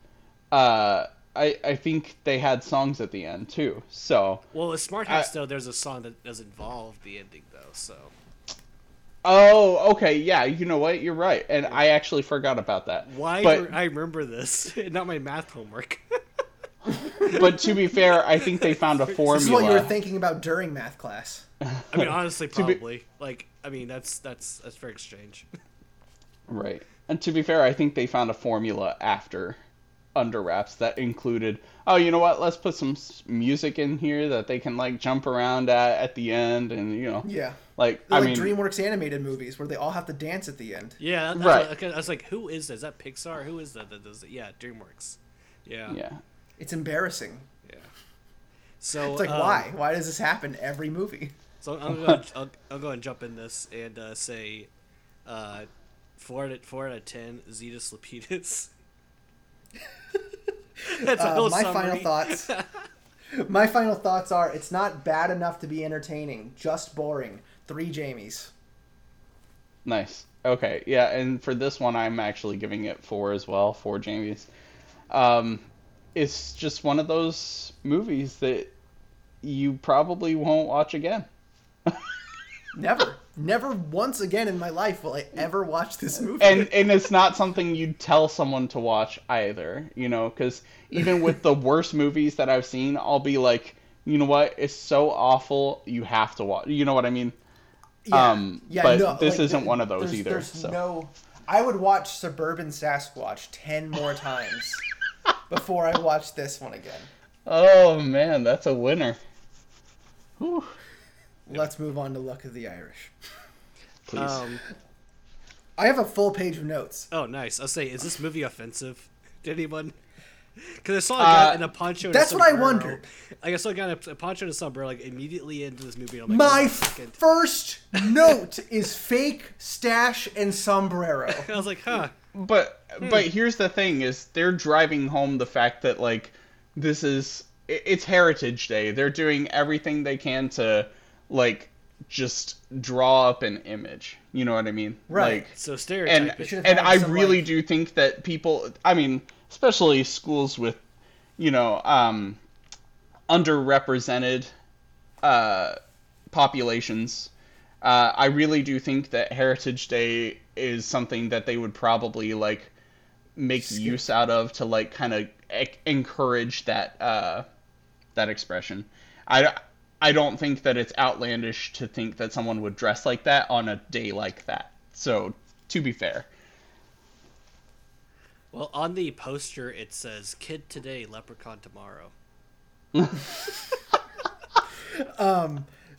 uh, I I think they had songs at the end too. So, well, with Smart House I- though, there's a song that does involve the ending though. So oh, okay, yeah, you know what? You're right, and I actually forgot about that. why But- re- I remember this, [laughs] not my math homework. [laughs] But to be fair, I think they found a formula. This is what you were thinking about during math class. I mean, honestly, be- probably. Like, I mean, that's that's that's very strange. [laughs] Right. And to be fair, I think they found a formula after Under Wraps that included, oh, you know what? Let's put some music in here that they can like jump around at at the end, and you know, Yeah. Like They're I like mean, DreamWorks animated movies where they all have to dance at the end. Yeah, that, that's Right. what- I was like, who is that? Is that Pixar? Who is that that does it? Yeah, DreamWorks. Yeah. yeah. It's embarrassing. Yeah. So It's like, um, why? Why does this happen every movie? So I'm going. [laughs] I'll, I'll go and jump in this and uh, say, uh, four out of four out of ten. Zetus Lapetus. [laughs] That's a Uh, whole my summary. final thoughts. [laughs] my final thoughts are: it's not bad enough to be entertaining, just boring. Three Jamies. Nice. Okay. Yeah. And for this one, I'm actually giving it four as well. Four Jamies. Um, it's just one of those movies that you probably won't watch again. [laughs] Never, never once again in my life will I ever watch this movie. and and it's not something you'd tell someone to watch either you know because even with the worst movies that i've seen i'll be like you know what it's so awful you have to watch you know what i mean um, yeah, but this isn't one of those there's, either, There's so. no. I would watch Suburban Sasquatch ten more times [laughs] before I watch this one again. oh man that's a winner Whew. Let's move on to Luck of the Irish. [laughs] please Um, I have a full page of notes. oh, nice. I'll say, is this movie offensive to anyone? [laughs] Because I saw a guy Uh, in a poncho. That's a what I sombrero. wondered. Like I saw a guy in a, a poncho and a sombrero, like immediately into this movie. I'm like, My wait [laughs] first note is fake stash and sombrero. [laughs] I was like, huh. but Hmm. but here's the thing is they're driving home the fact that like this is it's heritage day they're doing everything they can to like just draw up an image you know what i mean Right. like So and stereotype. should have and I really like- do think that people I mean especially schools with you know um underrepresented uh populations uh I really do think that Heritage Day is something that they would probably like make use out of to like kind of e- encourage that uh that expression. I I don't think that it's outlandish to think that someone would dress like that on a day like that. So, to be fair. Well, on the poster it says "Kid today, Leprechaun tomorrow." [laughs]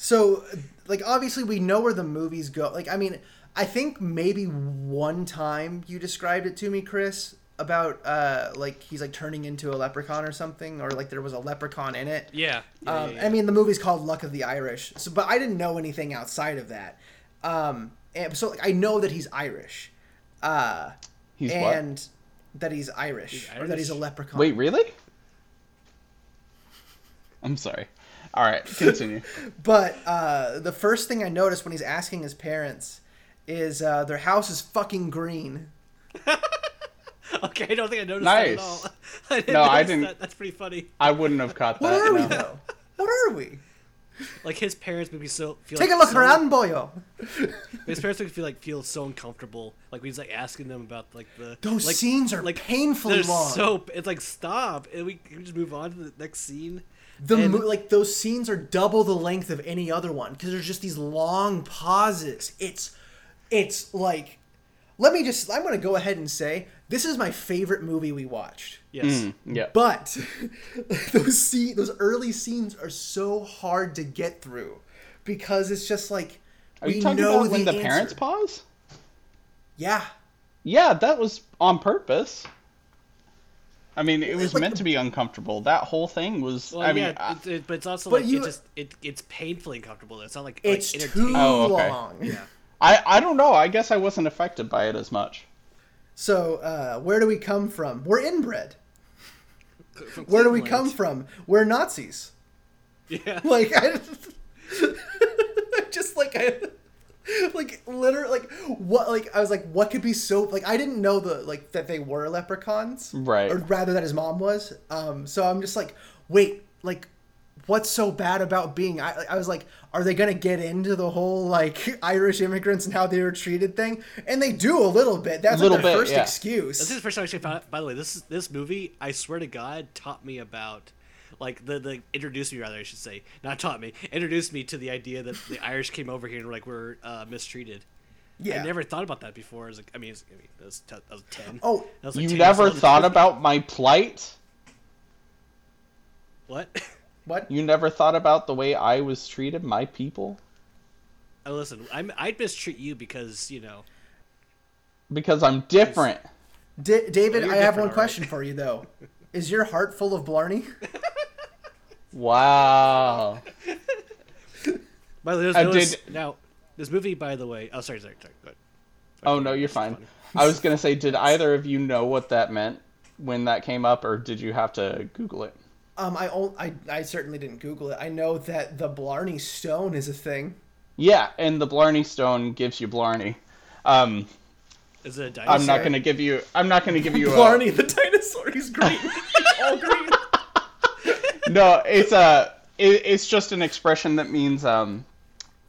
So like obviously we know where the movies go. Like I mean, I think maybe one time you described it to me, Chris, about uh like he's like turning into a leprechaun or something, or like there was a leprechaun in it. Yeah. yeah, Um, yeah, yeah. I mean, the movie's called Luck of the Irish, so but I didn't know anything outside of that. Um, and so like, I know that he's Irish, uh, He's what? and that he's Irish, He's or that he's a leprechaun. Wait, really? I'm sorry. All right, [laughs] continue. But uh, the first thing I noticed when he's asking his parents is uh, their house is fucking green. [laughs] okay, I don't think I noticed that at all. [laughs] I didn't No, I didn't- That. That's pretty funny. I wouldn't have caught What that. are we though? What are we? Like his parents would be so feel Take like a look so, around, boyo. [laughs] His parents would feel like feel so uncomfortable. Like when he's like asking them about like the Those like, scenes are like painfully long. So it's like stop, and we can we just move on to the next scene. The And- mo- like those scenes are double the length of any other one because there's just these long pauses. It's it's like let me just I'm going to go ahead and say this is my favorite movie we watched. Yes. Mm, yeah. But [laughs] those scene, those early scenes are so hard to get through because it's just like Are we you talking know about when the answer. parents pause? Yeah, Yeah, that was on purpose. I mean, it was Like- meant to be uncomfortable. That whole thing was. Well, I mean, yeah, I- it, it, but it's also But like you- it just it it's painfully uncomfortable. It's not like it's like, too entertaining. Oh, okay. long. Yeah. I, I don't know. I guess I wasn't affected by it as much. So uh, where do we come from? We're inbred. From Where do we come from? We're Nazis. Yeah. [laughs] Like I [laughs] just like I like literally like what like I was like what could be so like I didn't know the like that they were leprechauns Right. or rather that his mom was um so I'm just like wait like what's so bad about being I, I was like are they gonna get into the whole like [laughs] Irish immigrants and how they were treated thing and they do a little bit that's Little like their bit, first yeah. excuse This is the first time I actually found. By the way, this is, this movie. I swear to God, taught me about, like the the introduced me rather I should say, not taught me, introduced me to the idea that the Irish came over here and were like were uh, mistreated. yeah I never thought about that before. I was like, I mean, it's- I mean, I was, t- I was ten. oh was, like, You 10 never thought about my plight? what? [laughs] what You never thought about the way I was treated, my people? Oh, listen, I'm, I'd mistreat you because you know. Because I'm different. D- David I have one all right. question for you though is your heart full of Blarney Wow. By the way, there's I did- now this movie. By the way, oh sorry, sorry, sorry. Go ahead. Oh no, you're fine. I was gonna say, did either of you know what that meant when that came up, or did you have to Google it? Um, I, on- I I certainly didn't Google it. I know that the Blarney Stone is a thing. Yeah, and the Blarney Stone gives you Blarney. Um, Is it a dinosaur? I'm not gonna give you. I'm not gonna give you. [laughs] A, Blarney the dinosaur. He's green. [laughs] All green. no, it's a. It, it's just an expression that means, um,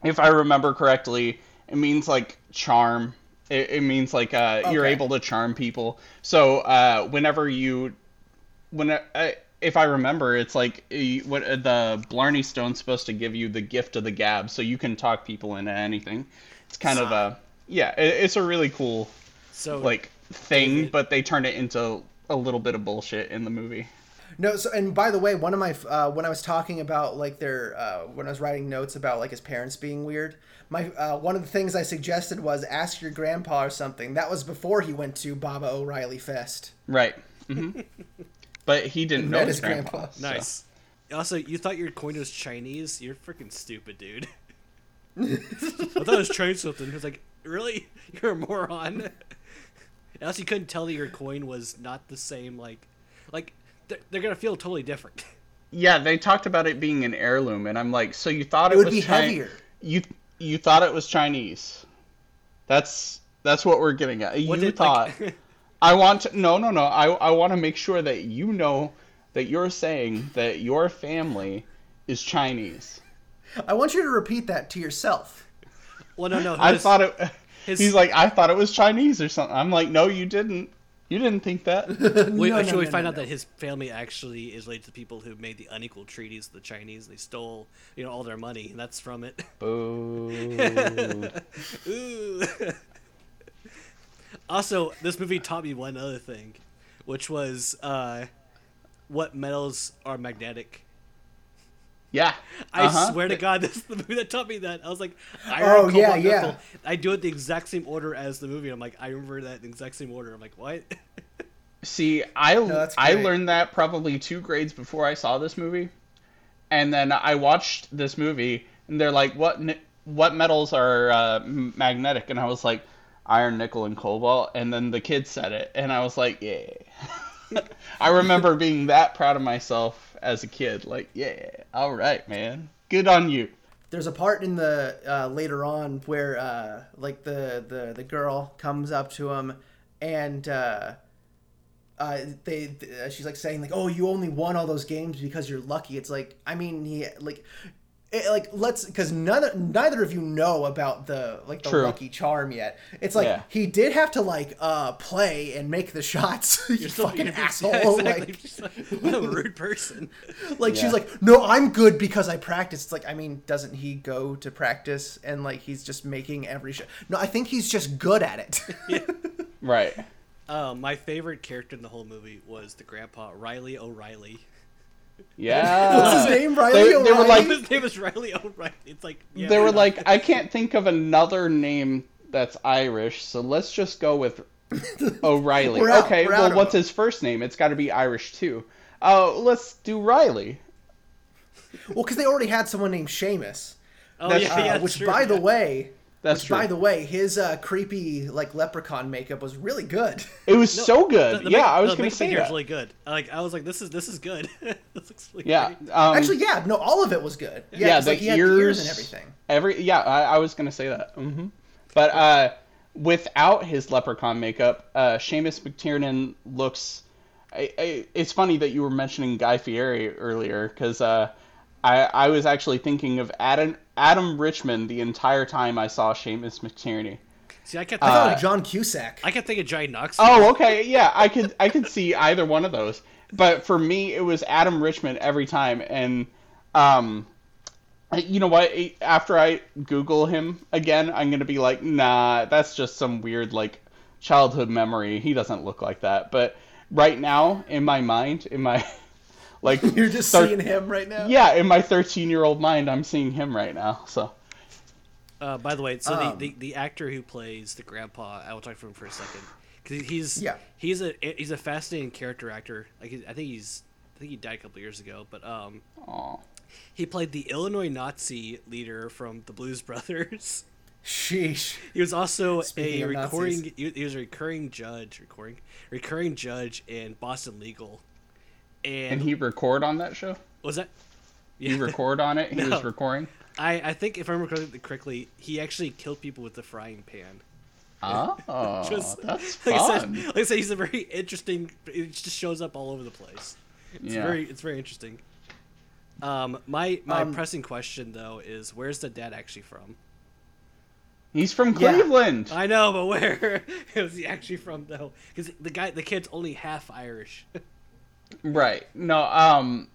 if I remember correctly, it means like charm. It, it means like uh, you're able to charm people. So uh, whenever you, when uh, if I remember, it's like uh, what uh, the Blarney Stone's supposed to give you the gift of the gab, so you can talk people into anything. It's kind of a yeah. It, it's a really cool So like thing, David- but they turned it into a little bit of bullshit in the movie. No, so and by the way, one of my uh, when I was talking about like their uh, when I was writing notes about like his parents being weird, my uh, one of the things I suggested was ask your grandpa or something. That was before he went to Baba O'Reilly Fest. Right. hmm [laughs] but he didn't know Met his his grandpa. grandpa. so- Nice. Also, you thought your coin was Chinese? You're freaking stupid, dude. [laughs] I thought it was Chinese something. It was like, really? [laughs] You're a moron. [laughs] And also, you couldn't tell that your coin was not the same. Like, like they're, they're gonna feel totally different. Yeah, they talked about it being an heirloom, and I'm like, so you thought it, It would was be Chi- heavier. You you thought it was Chinese. That's that's what we're getting at. You did, thought. like- I want to no no no. I I want to make sure that you know that you're saying that your family is Chinese. I want you to repeat that to yourself. well, no, no. I his- thought it. his- He's like, I thought it was Chinese or something. I'm like, no, you didn't. You didn't think that. [laughs] We, No, actually, no, we no, find no, out no. that his family actually is related to the people who made the unequal treaties, with the Chinese. They stole, you know, all their money, and that's from it. Boo. [laughs] [laughs] Ooh. also, this movie taught me one other thing, which was uh, what metals are magnetic. Yeah. I Uh-huh. swear to God, [laughs] this is the movie that taught me that. I was like, I Oh, remember yeah, yeah. Knuckle. I do it the exact same order as the movie. I'm like, I remember that in the exact same order. I'm like, what? [laughs] See, I that's I learned that probably two grades before I saw this movie, and then I watched this movie, and they're like, "What what metals are uh, magnetic?" And I was like, "Iron, nickel, and cobalt." And then the kid said it, and I was like, "Yeah." [laughs] I remember being that proud of myself as a kid. Like, yeah, all right, man, good on you. There's a part in the uh, later on where uh, like the, the the girl comes up to him and uh, uh, they th- uh, she's like saying like oh you only won all those games because you're lucky. It's like I mean he like. It, like let's because none neither of you know about the like the True. lucky charm yet. It's like Yeah. he did have to like uh play and make the shots. [laughs] you still- fucking [laughs] you're- asshole! Yeah, exactly. Like, Just like, what a rude person. [laughs] like Yeah. she's like no i'm good because i practice it's like i mean doesn't he go to practice and like he's just making every shot no i think he's just good at it Right. Uh, my favorite character in the whole movie was the grandpa, Riley O'Reilly. Yeah. what's his name riley They- they were like- His name is Riley O'Reilly. It's like yeah, they were I know. like, I can't think of another name that's Irish, so let's just go with [laughs] O'Reilly. We're out- okay, we're well, of what's his first name? It's got to be Irish too. Oh, let's do Riley. well because they already had someone named Seamus, oh that's- yeah, uh, yeah, which true, by the way That's which true. by the way his uh, creepy like leprechaun makeup was really good [laughs] it was No, so good. the- the yeah, make- I was gonna makeup say here is that. really good. Like I was like, this is this is good. [laughs] this looks really yeah, great. um, actually yeah no all of it was good yeah, yeah, 'cause, the like, he had ears, ears and everything Every yeah, I, I was gonna say that. Mm-hmm. But uh, without his leprechaun makeup, uh, Seamus McTiernan looks. I, I, it's funny that you were mentioning Guy Fieri earlier because uh, I I was actually thinking of Adam Adam Richman the entire time I saw Seamus McTiernan. See, I kept i thinking, thought Uh, of john cusack I kept thinking Johnny Knox. Oh, okay, yeah, I could I could see either one of those, but for me it was Adam Richman every time, and um, you know what? After I Google him again, I'm gonna be like, nah, that's just some weird like childhood memory. He doesn't look like that. But right now, in my mind, in my [laughs] like [laughs] you're just thir- seeing him right now yeah, in my 13 year old mind, I'm seeing him right now. So Uh, by the way, so Um, the, the the actor who plays the grandpa, I will talk for him for a second because he's Yeah. he's a he's a fascinating character actor. Like I think he's I think he died a couple years ago, but um aw. he played the Illinois Nazi leader from the Blues Brothers. sheesh [laughs] He was also Speaking a of recording. Nazis. He he was a recurring judge, recording, recurring judge in Boston Legal, and, and he record on that show. was that. He record on it. [laughs] He No. was recording. I, I think if I remember correctly- correctly, he actually killed people with the frying pan. Oh, [laughs] Just- that's like I, fun. said, like I said, he's a very interesting. It just shows up all over the place. It's Yeah. very it's very interesting. Um, my my Um, pressing question though is where's the dad actually from? He's from Yeah. Cleveland. I know, but where [laughs] is he actually from though? Because the guy, the kid's only half Irish. Right. No, um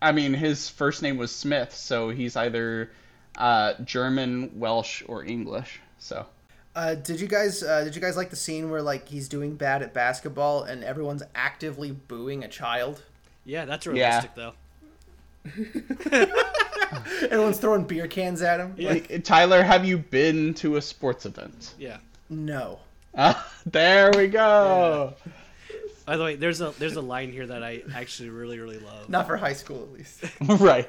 I mean his first name was Smith, so he's either uh German, Welsh, or English. So Uh, did you guys uh, did you guys like the scene where like he's doing bad at basketball and everyone's actively booing a child? yeah, that's Yeah. realistic though. [laughs] Everyone's throwing beer cans at him. Yeah. like Tyler, have you been to a sports event? Yeah. No. Uh, [laughs] there we go. By the way, there's a there's a line here that I actually really really love. Not for high school at least. [laughs] [laughs] right.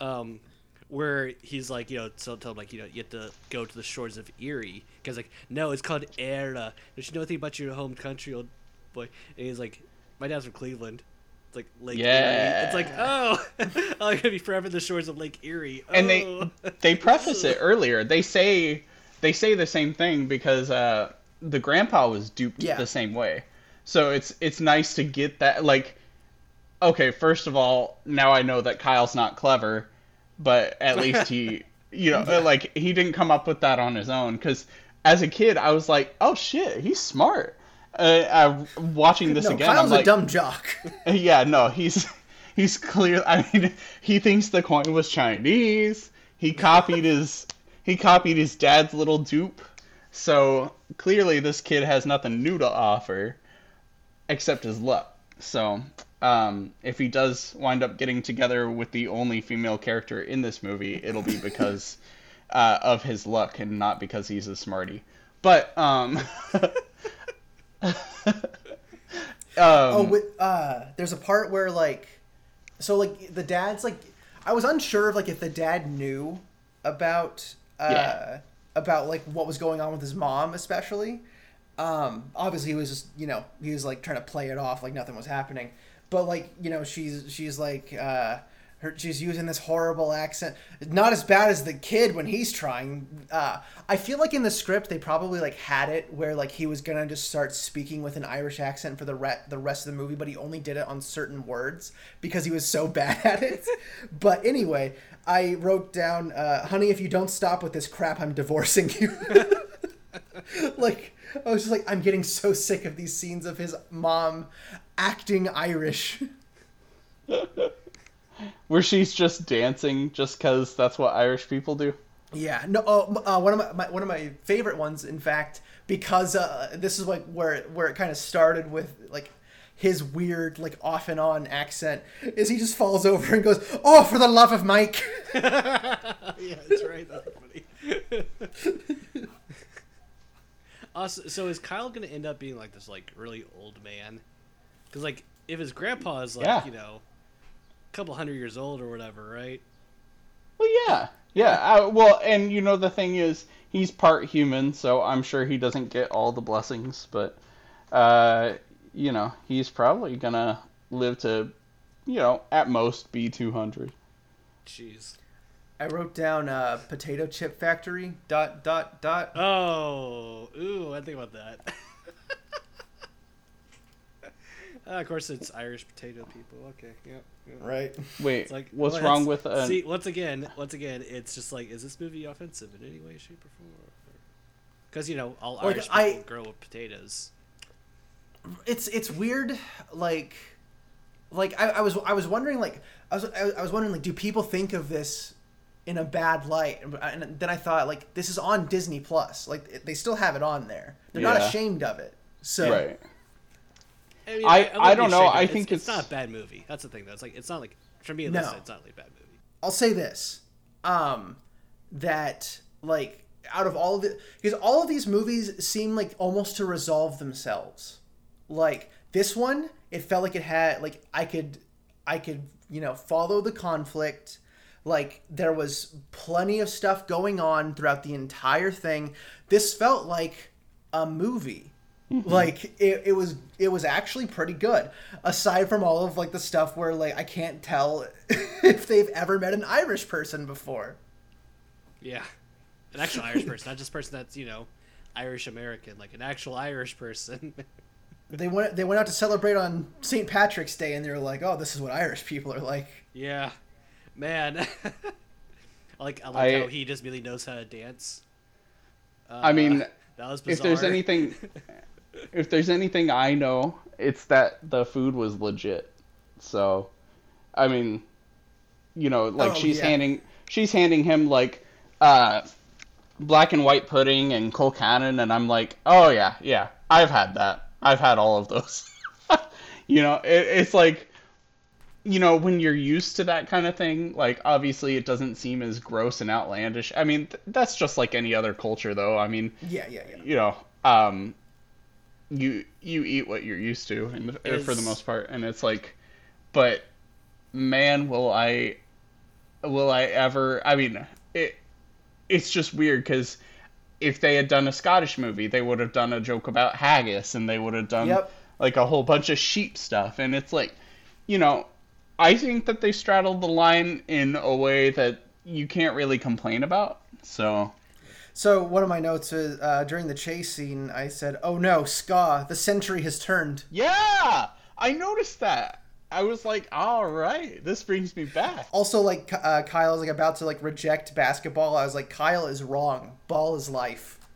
um, where he's like, you know, so tell him like, you know, you have to go to the shores of Erie because like, no, it's called Eire. Don't you know anything about your home country, old boy? And he's like, my dad's from Cleveland. It's like Lake Yeah. Erie. It's like, oh, [laughs] I'm gonna be forever in the shores of Lake Erie. Oh. And they they preface it earlier. They say they say the same thing because uh the grandpa was duped Yeah. the same way. So it's it's nice to get that like okay, first of all, now I know that Kyle's not clever, but at [laughs] least he you know like he didn't come up with that on his own cuz as a kid I was like, "Oh shit, he's smart." Uh, uh, watching this No, again, Kyle's I'm like, a dumb jock. [laughs] yeah, no, he's he's clear. I mean, he thinks the coin was Chinese. He copied his he copied his dad's little dupe. So clearly, this kid has nothing new to offer except his luck. So um, if he does wind up getting together with the only female character in this movie, it'll be because [laughs] uh, of his luck and not because he's a smarty. But um, [laughs] um, oh, with, uh, there's a part where like, so like the dad's like, I was unsure of like if the dad knew about uh, Yeah. about like what was going on with his mom, especially. Um, obviously, he was just you know he was like trying to play it off like nothing was happening, but like you know she's she's like uh, her she's using this horrible accent, not as bad as the kid when he's trying. Uh, I feel like in the script they probably like had it where like he was gonna just start speaking with an Irish accent for the re- the rest of the movie, but he only did it on certain words because he was so [laughs] bad at it. but anyway, I wrote down, uh, "Honey, if you don't stop with this crap, I'm divorcing you." [laughs] like I was just like, I'm getting so sick of these scenes of his mom acting Irish. [laughs] where she's just dancing just because that's what Irish people do. Yeah, no. Oh, uh, one of my, my one of my favorite ones, in fact, because uh, this is like where where it kind of started with like his weird like off and on accent is he just falls over and goes, "Oh, for the love of Mike." [laughs] yeah, that's right. That's funny. [laughs] also, so is Kyle gonna end up being like this like really old man? Because like if his grandpa is like Yeah. you know, a couple hundred years old or whatever, right? Well, yeah, yeah. Uh, well, and you know the thing is, he's part human, so I'm sure he doesn't get all the blessings, but uh, you know, he's probably gonna live to, you know, at most be 200. Jeez. I wrote down uh, potato chip factory dot dot dot. Oh, ooh, I think about that. [laughs] uh, of course, it's Irish potato people. Okay, yep. yep. Right. Wait, It's like what's well, wrong with uh, See, once again, once again, it's just like, is this movie offensive in any way, shape, or form? Because you know, all Like, Irish people I- grow with potatoes. it's it's weird like like I, I was I was wondering like I was I was wondering like do people think of this in a bad light and then I thought like this is on Disney Plus like they still have it on there they're not ashamed of it so right? I, mean, I- wouldn't I don't know, I it. think it's, it's- not a bad movie. That's the thing, though. It's like it's not like for me, at No. least, it's not really a bad movie. I'll say this um that like out of all of the because all of these movies seem like almost to resolve themselves like this one it felt like it had like i could i could you know follow the conflict like there was plenty of stuff going on throughout the entire thing. This felt like a movie. Mm-hmm. Like it, it was it was actually pretty good. Aside from all of like the stuff where like i can't tell [laughs] if they've ever met an irish person before. Yeah, an actual Irish person, not just a person that's you know Irish American, like an actual Irish person. [laughs] they went they went out to celebrate on st patrick's day and they were like oh this is what irish people are like. Yeah, man. I [laughs] like I like I- how he just really knows how to dance. Uh, I mean, [laughs] that was bizarre. if there's anything, [laughs] if there's anything I know, it's that the food was legit. So, I mean, you know, like Oh, she's yeah. handing she's handing him like uh black and white pudding and colcannon and I'm like, "Oh yeah, yeah. I've had that. I've had all of those." you know, it, it's like you know, when you're used to that kind of thing, like obviously it doesn't seem as gross and outlandish. I mean, th- that's just like any other culture though. I mean, yeah yeah yeah you know, um, you you eat what you're used to, and uh, for the most part, and it's like, but man, will I, will I ever? I mean, it, it's just weird because if they had done a Scottish movie, they would have done a joke about haggis, and they would have done Yep. like a whole bunch of sheep stuff, and it's like, you know, I think that they straddled the line in a way that you can't really complain about. So. so one of my notes is uh, during the chase scene i said oh no ska the century has turned Yeah, I noticed that. I was like, all right, this brings me back. also like uh, is like about to like reject basketball i was like kyle is wrong ball is life [laughs]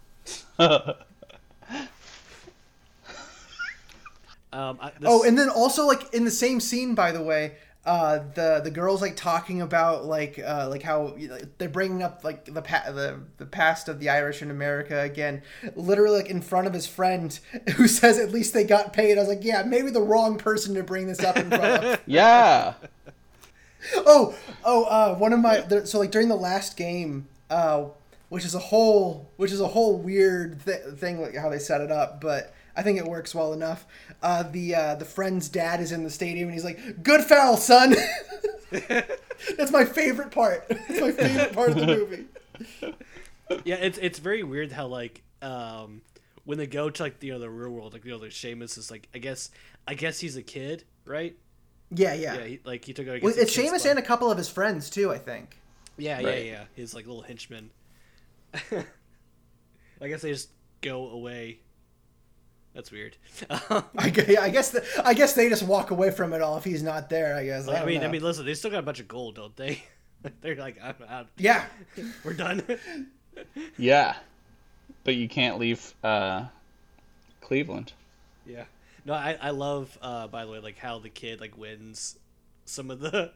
Um, I, this, Oh, and then also like in the same scene, by the way, uh, the the girls like talking about like uh, like how know, they're bringing up like the pa- the the past of the Irish in America again, literally like in front of his friend [laughs] who says at least they got paid. I was like, yeah, maybe the wrong person to bring this up in front of. [laughs] Yeah. [laughs] oh oh uh, one of my so like during the last game, uh, which is a whole which is a whole weird th- thing like how they set it up, but. I think it works well enough. Uh, the uh, the friend's dad is in the stadium and he's like, "Good foul, son." [laughs] That's my favorite part. That's my favorite part of the movie. yeah, it's it's very weird how like um when they go to like you know the real world, like you know, like Seamus is like I guess I guess he's a kid, right? Yeah, yeah. Yeah, he, like he took out. well, it's the Seamus and a couple of his friends too. I think. Yeah, Right. yeah, yeah. His like little henchman. [laughs] I guess they just go away. That's weird. I, gu- I guess the, I guess they just walk away from it all if he's not there. I guess. I, I don't mean, I mean, listen, they still got a bunch of gold, don't they? [laughs] They're like, I'm out. yeah. [laughs] We're done. [laughs] Yeah. But you can't leave uh, Cleveland. yeah. No, I I love uh by the way like how the kid like wins some of the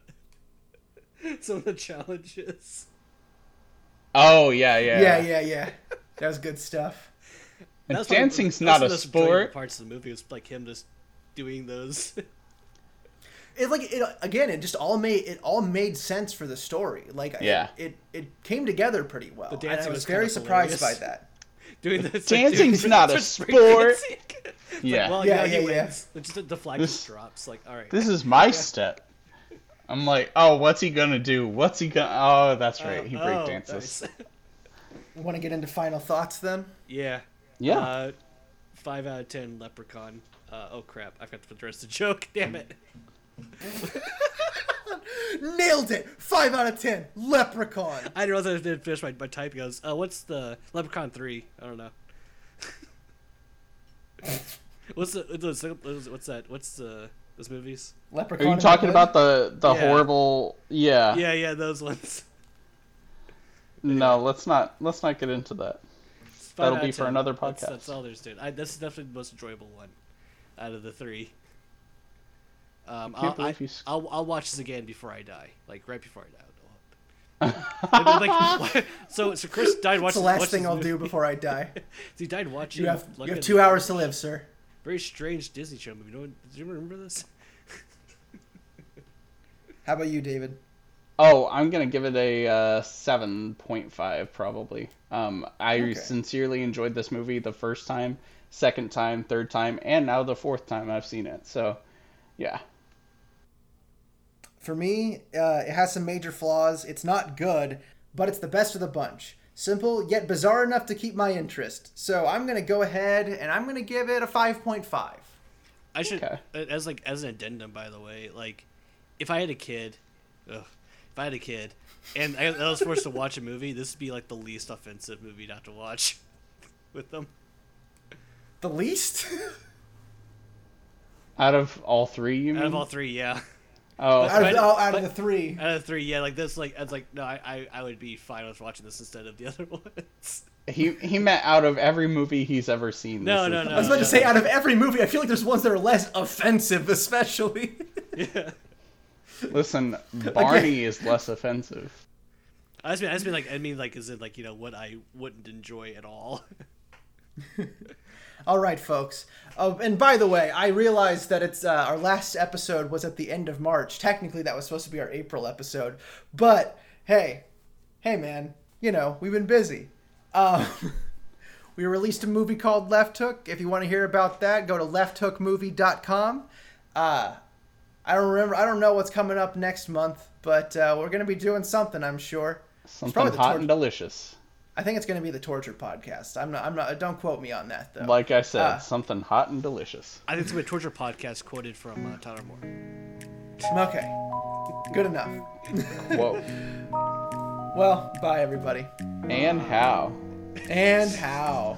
some of the challenges. Oh yeah, yeah. Yeah, yeah, yeah. That was good stuff. And That's one of dancing's that's not a the sport. Parts of the movie was like him just doing those. [laughs] It like it again. It just all made it all made sense for the story. Like Yeah. it it, it came together pretty well. The and I was was very kinda surprised by that. [laughs] doing this. Dancing's doing, not a sport. [laughs] Yeah. Like, well, Yeah, yeah, he yeah, yeah. It's just, the flag This- just drops. Like, all right. This is my step. I'm like, oh, what's he gonna do? What's he gonna? Oh, that's right. Oh, he Oh, break oh, dances. nice. Want to get into final thoughts then? yeah. Yeah. Uh, five out of ten. Leprechaun. Uh, oh crap! I forgot to put the rest of the joke. [laughs] Damn it. [laughs] Nailed it. Five out of ten. Leprechaun. I didn't realize I didn't finish my, my typing. I was, uh, what's the Leprechaun three? I don't know. [laughs] what's the what's, what's that? What's the those movies? Leprechaun. Are you the talking about the the Yeah. horrible? Yeah. Yeah, yeah, those ones. No, let's not let's not get into that. Five That'll be for another podcast. that's all there's to it. I, this is definitely the most enjoyable one out of the three. Um, can't I'll, I, you s- I'll I'll watch this again before I die, like right before I die. I'll- [laughs] like, like, [laughs] so so Chris died It's watching. the last watching thing I'll movie. do before I [laughs] die. so he died watching. You have you have two hours to live, sir. Very strange Disney Channel movie. No one, do you remember this? How about you, David? Oh, I'm gonna give it a uh, seven point five probably. Um, I Okay. sincerely enjoyed this movie the first time, second time, third time, and now the fourth time I've seen it. So, yeah. For me, uh, it has some major flaws. It's not good, but it's the best of the bunch. Simple yet bizarre enough to keep my interest. So I'm gonna go ahead and I'm gonna give it a five point five. I should Okay. as like as an addendum, by the way, like if I had a kid, ugh, if I had a kid, and I, I was forced to watch a movie, this would be like the least offensive movie not to watch [laughs] with them. The least. Out of all three, you mean? Out of all three, yeah. oh, oh out of, But- oh, out of the three. Out of three, yeah, like this, like it's like no, I, I, I would be fine with watching this instead of the [laughs] other ones. he he meant out of every movie he's ever seen. No, this no, no. I was about to say, out of every movie, I feel like there's ones that are less offensive, especially. [laughs] yeah, Listen, [laughs] Barney is less offensive. I just mean, I just mean like I mean like is it like you know what I wouldn't enjoy at all. [laughs] All right, folks. Oh, and by the way, I realized that it's uh, our last episode was at the end of March. Technically, that was supposed to be our April episode, but hey, hey, man, you know we've been busy. Um, [laughs] we released a movie called Left Hook. If you want to hear about that, go to lefthookmovie.com. Uh, I don't remember. I don't know what's coming up next month, but uh, we're gonna be doing something. I'm sure. Something probably the hot tor- and delicious. I think it's gonna be the torture podcast. I'm not. I'm not. Don't quote me on that though. Like I said, Ah. something hot and delicious. I think it's gonna be a torture podcast quoted from uh, Tyler Moore. Okay. Good enough. Whoa. [laughs] Well, bye everybody. and how? And how?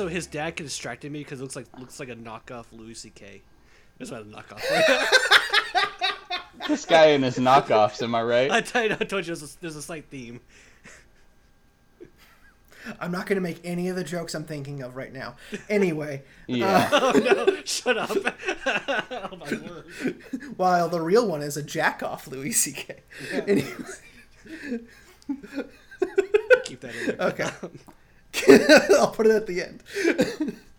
Also, his dad distracted me because it looks like looks like a knockoff Louis C.K. That's not a knockoff. [laughs] This guy and his knockoffs, am I right? [laughs] I, tell you, I told you there's a, there's a slight theme. [laughs] I'm not going to make any of the jokes I'm thinking of right now. Anyway, Yeah. Uh, oh no! Shut up! oh my word! while the real one is a jack off Louis C.K. Anyway, Keep that in there. okay. [laughs] I'll put it at the end. [laughs]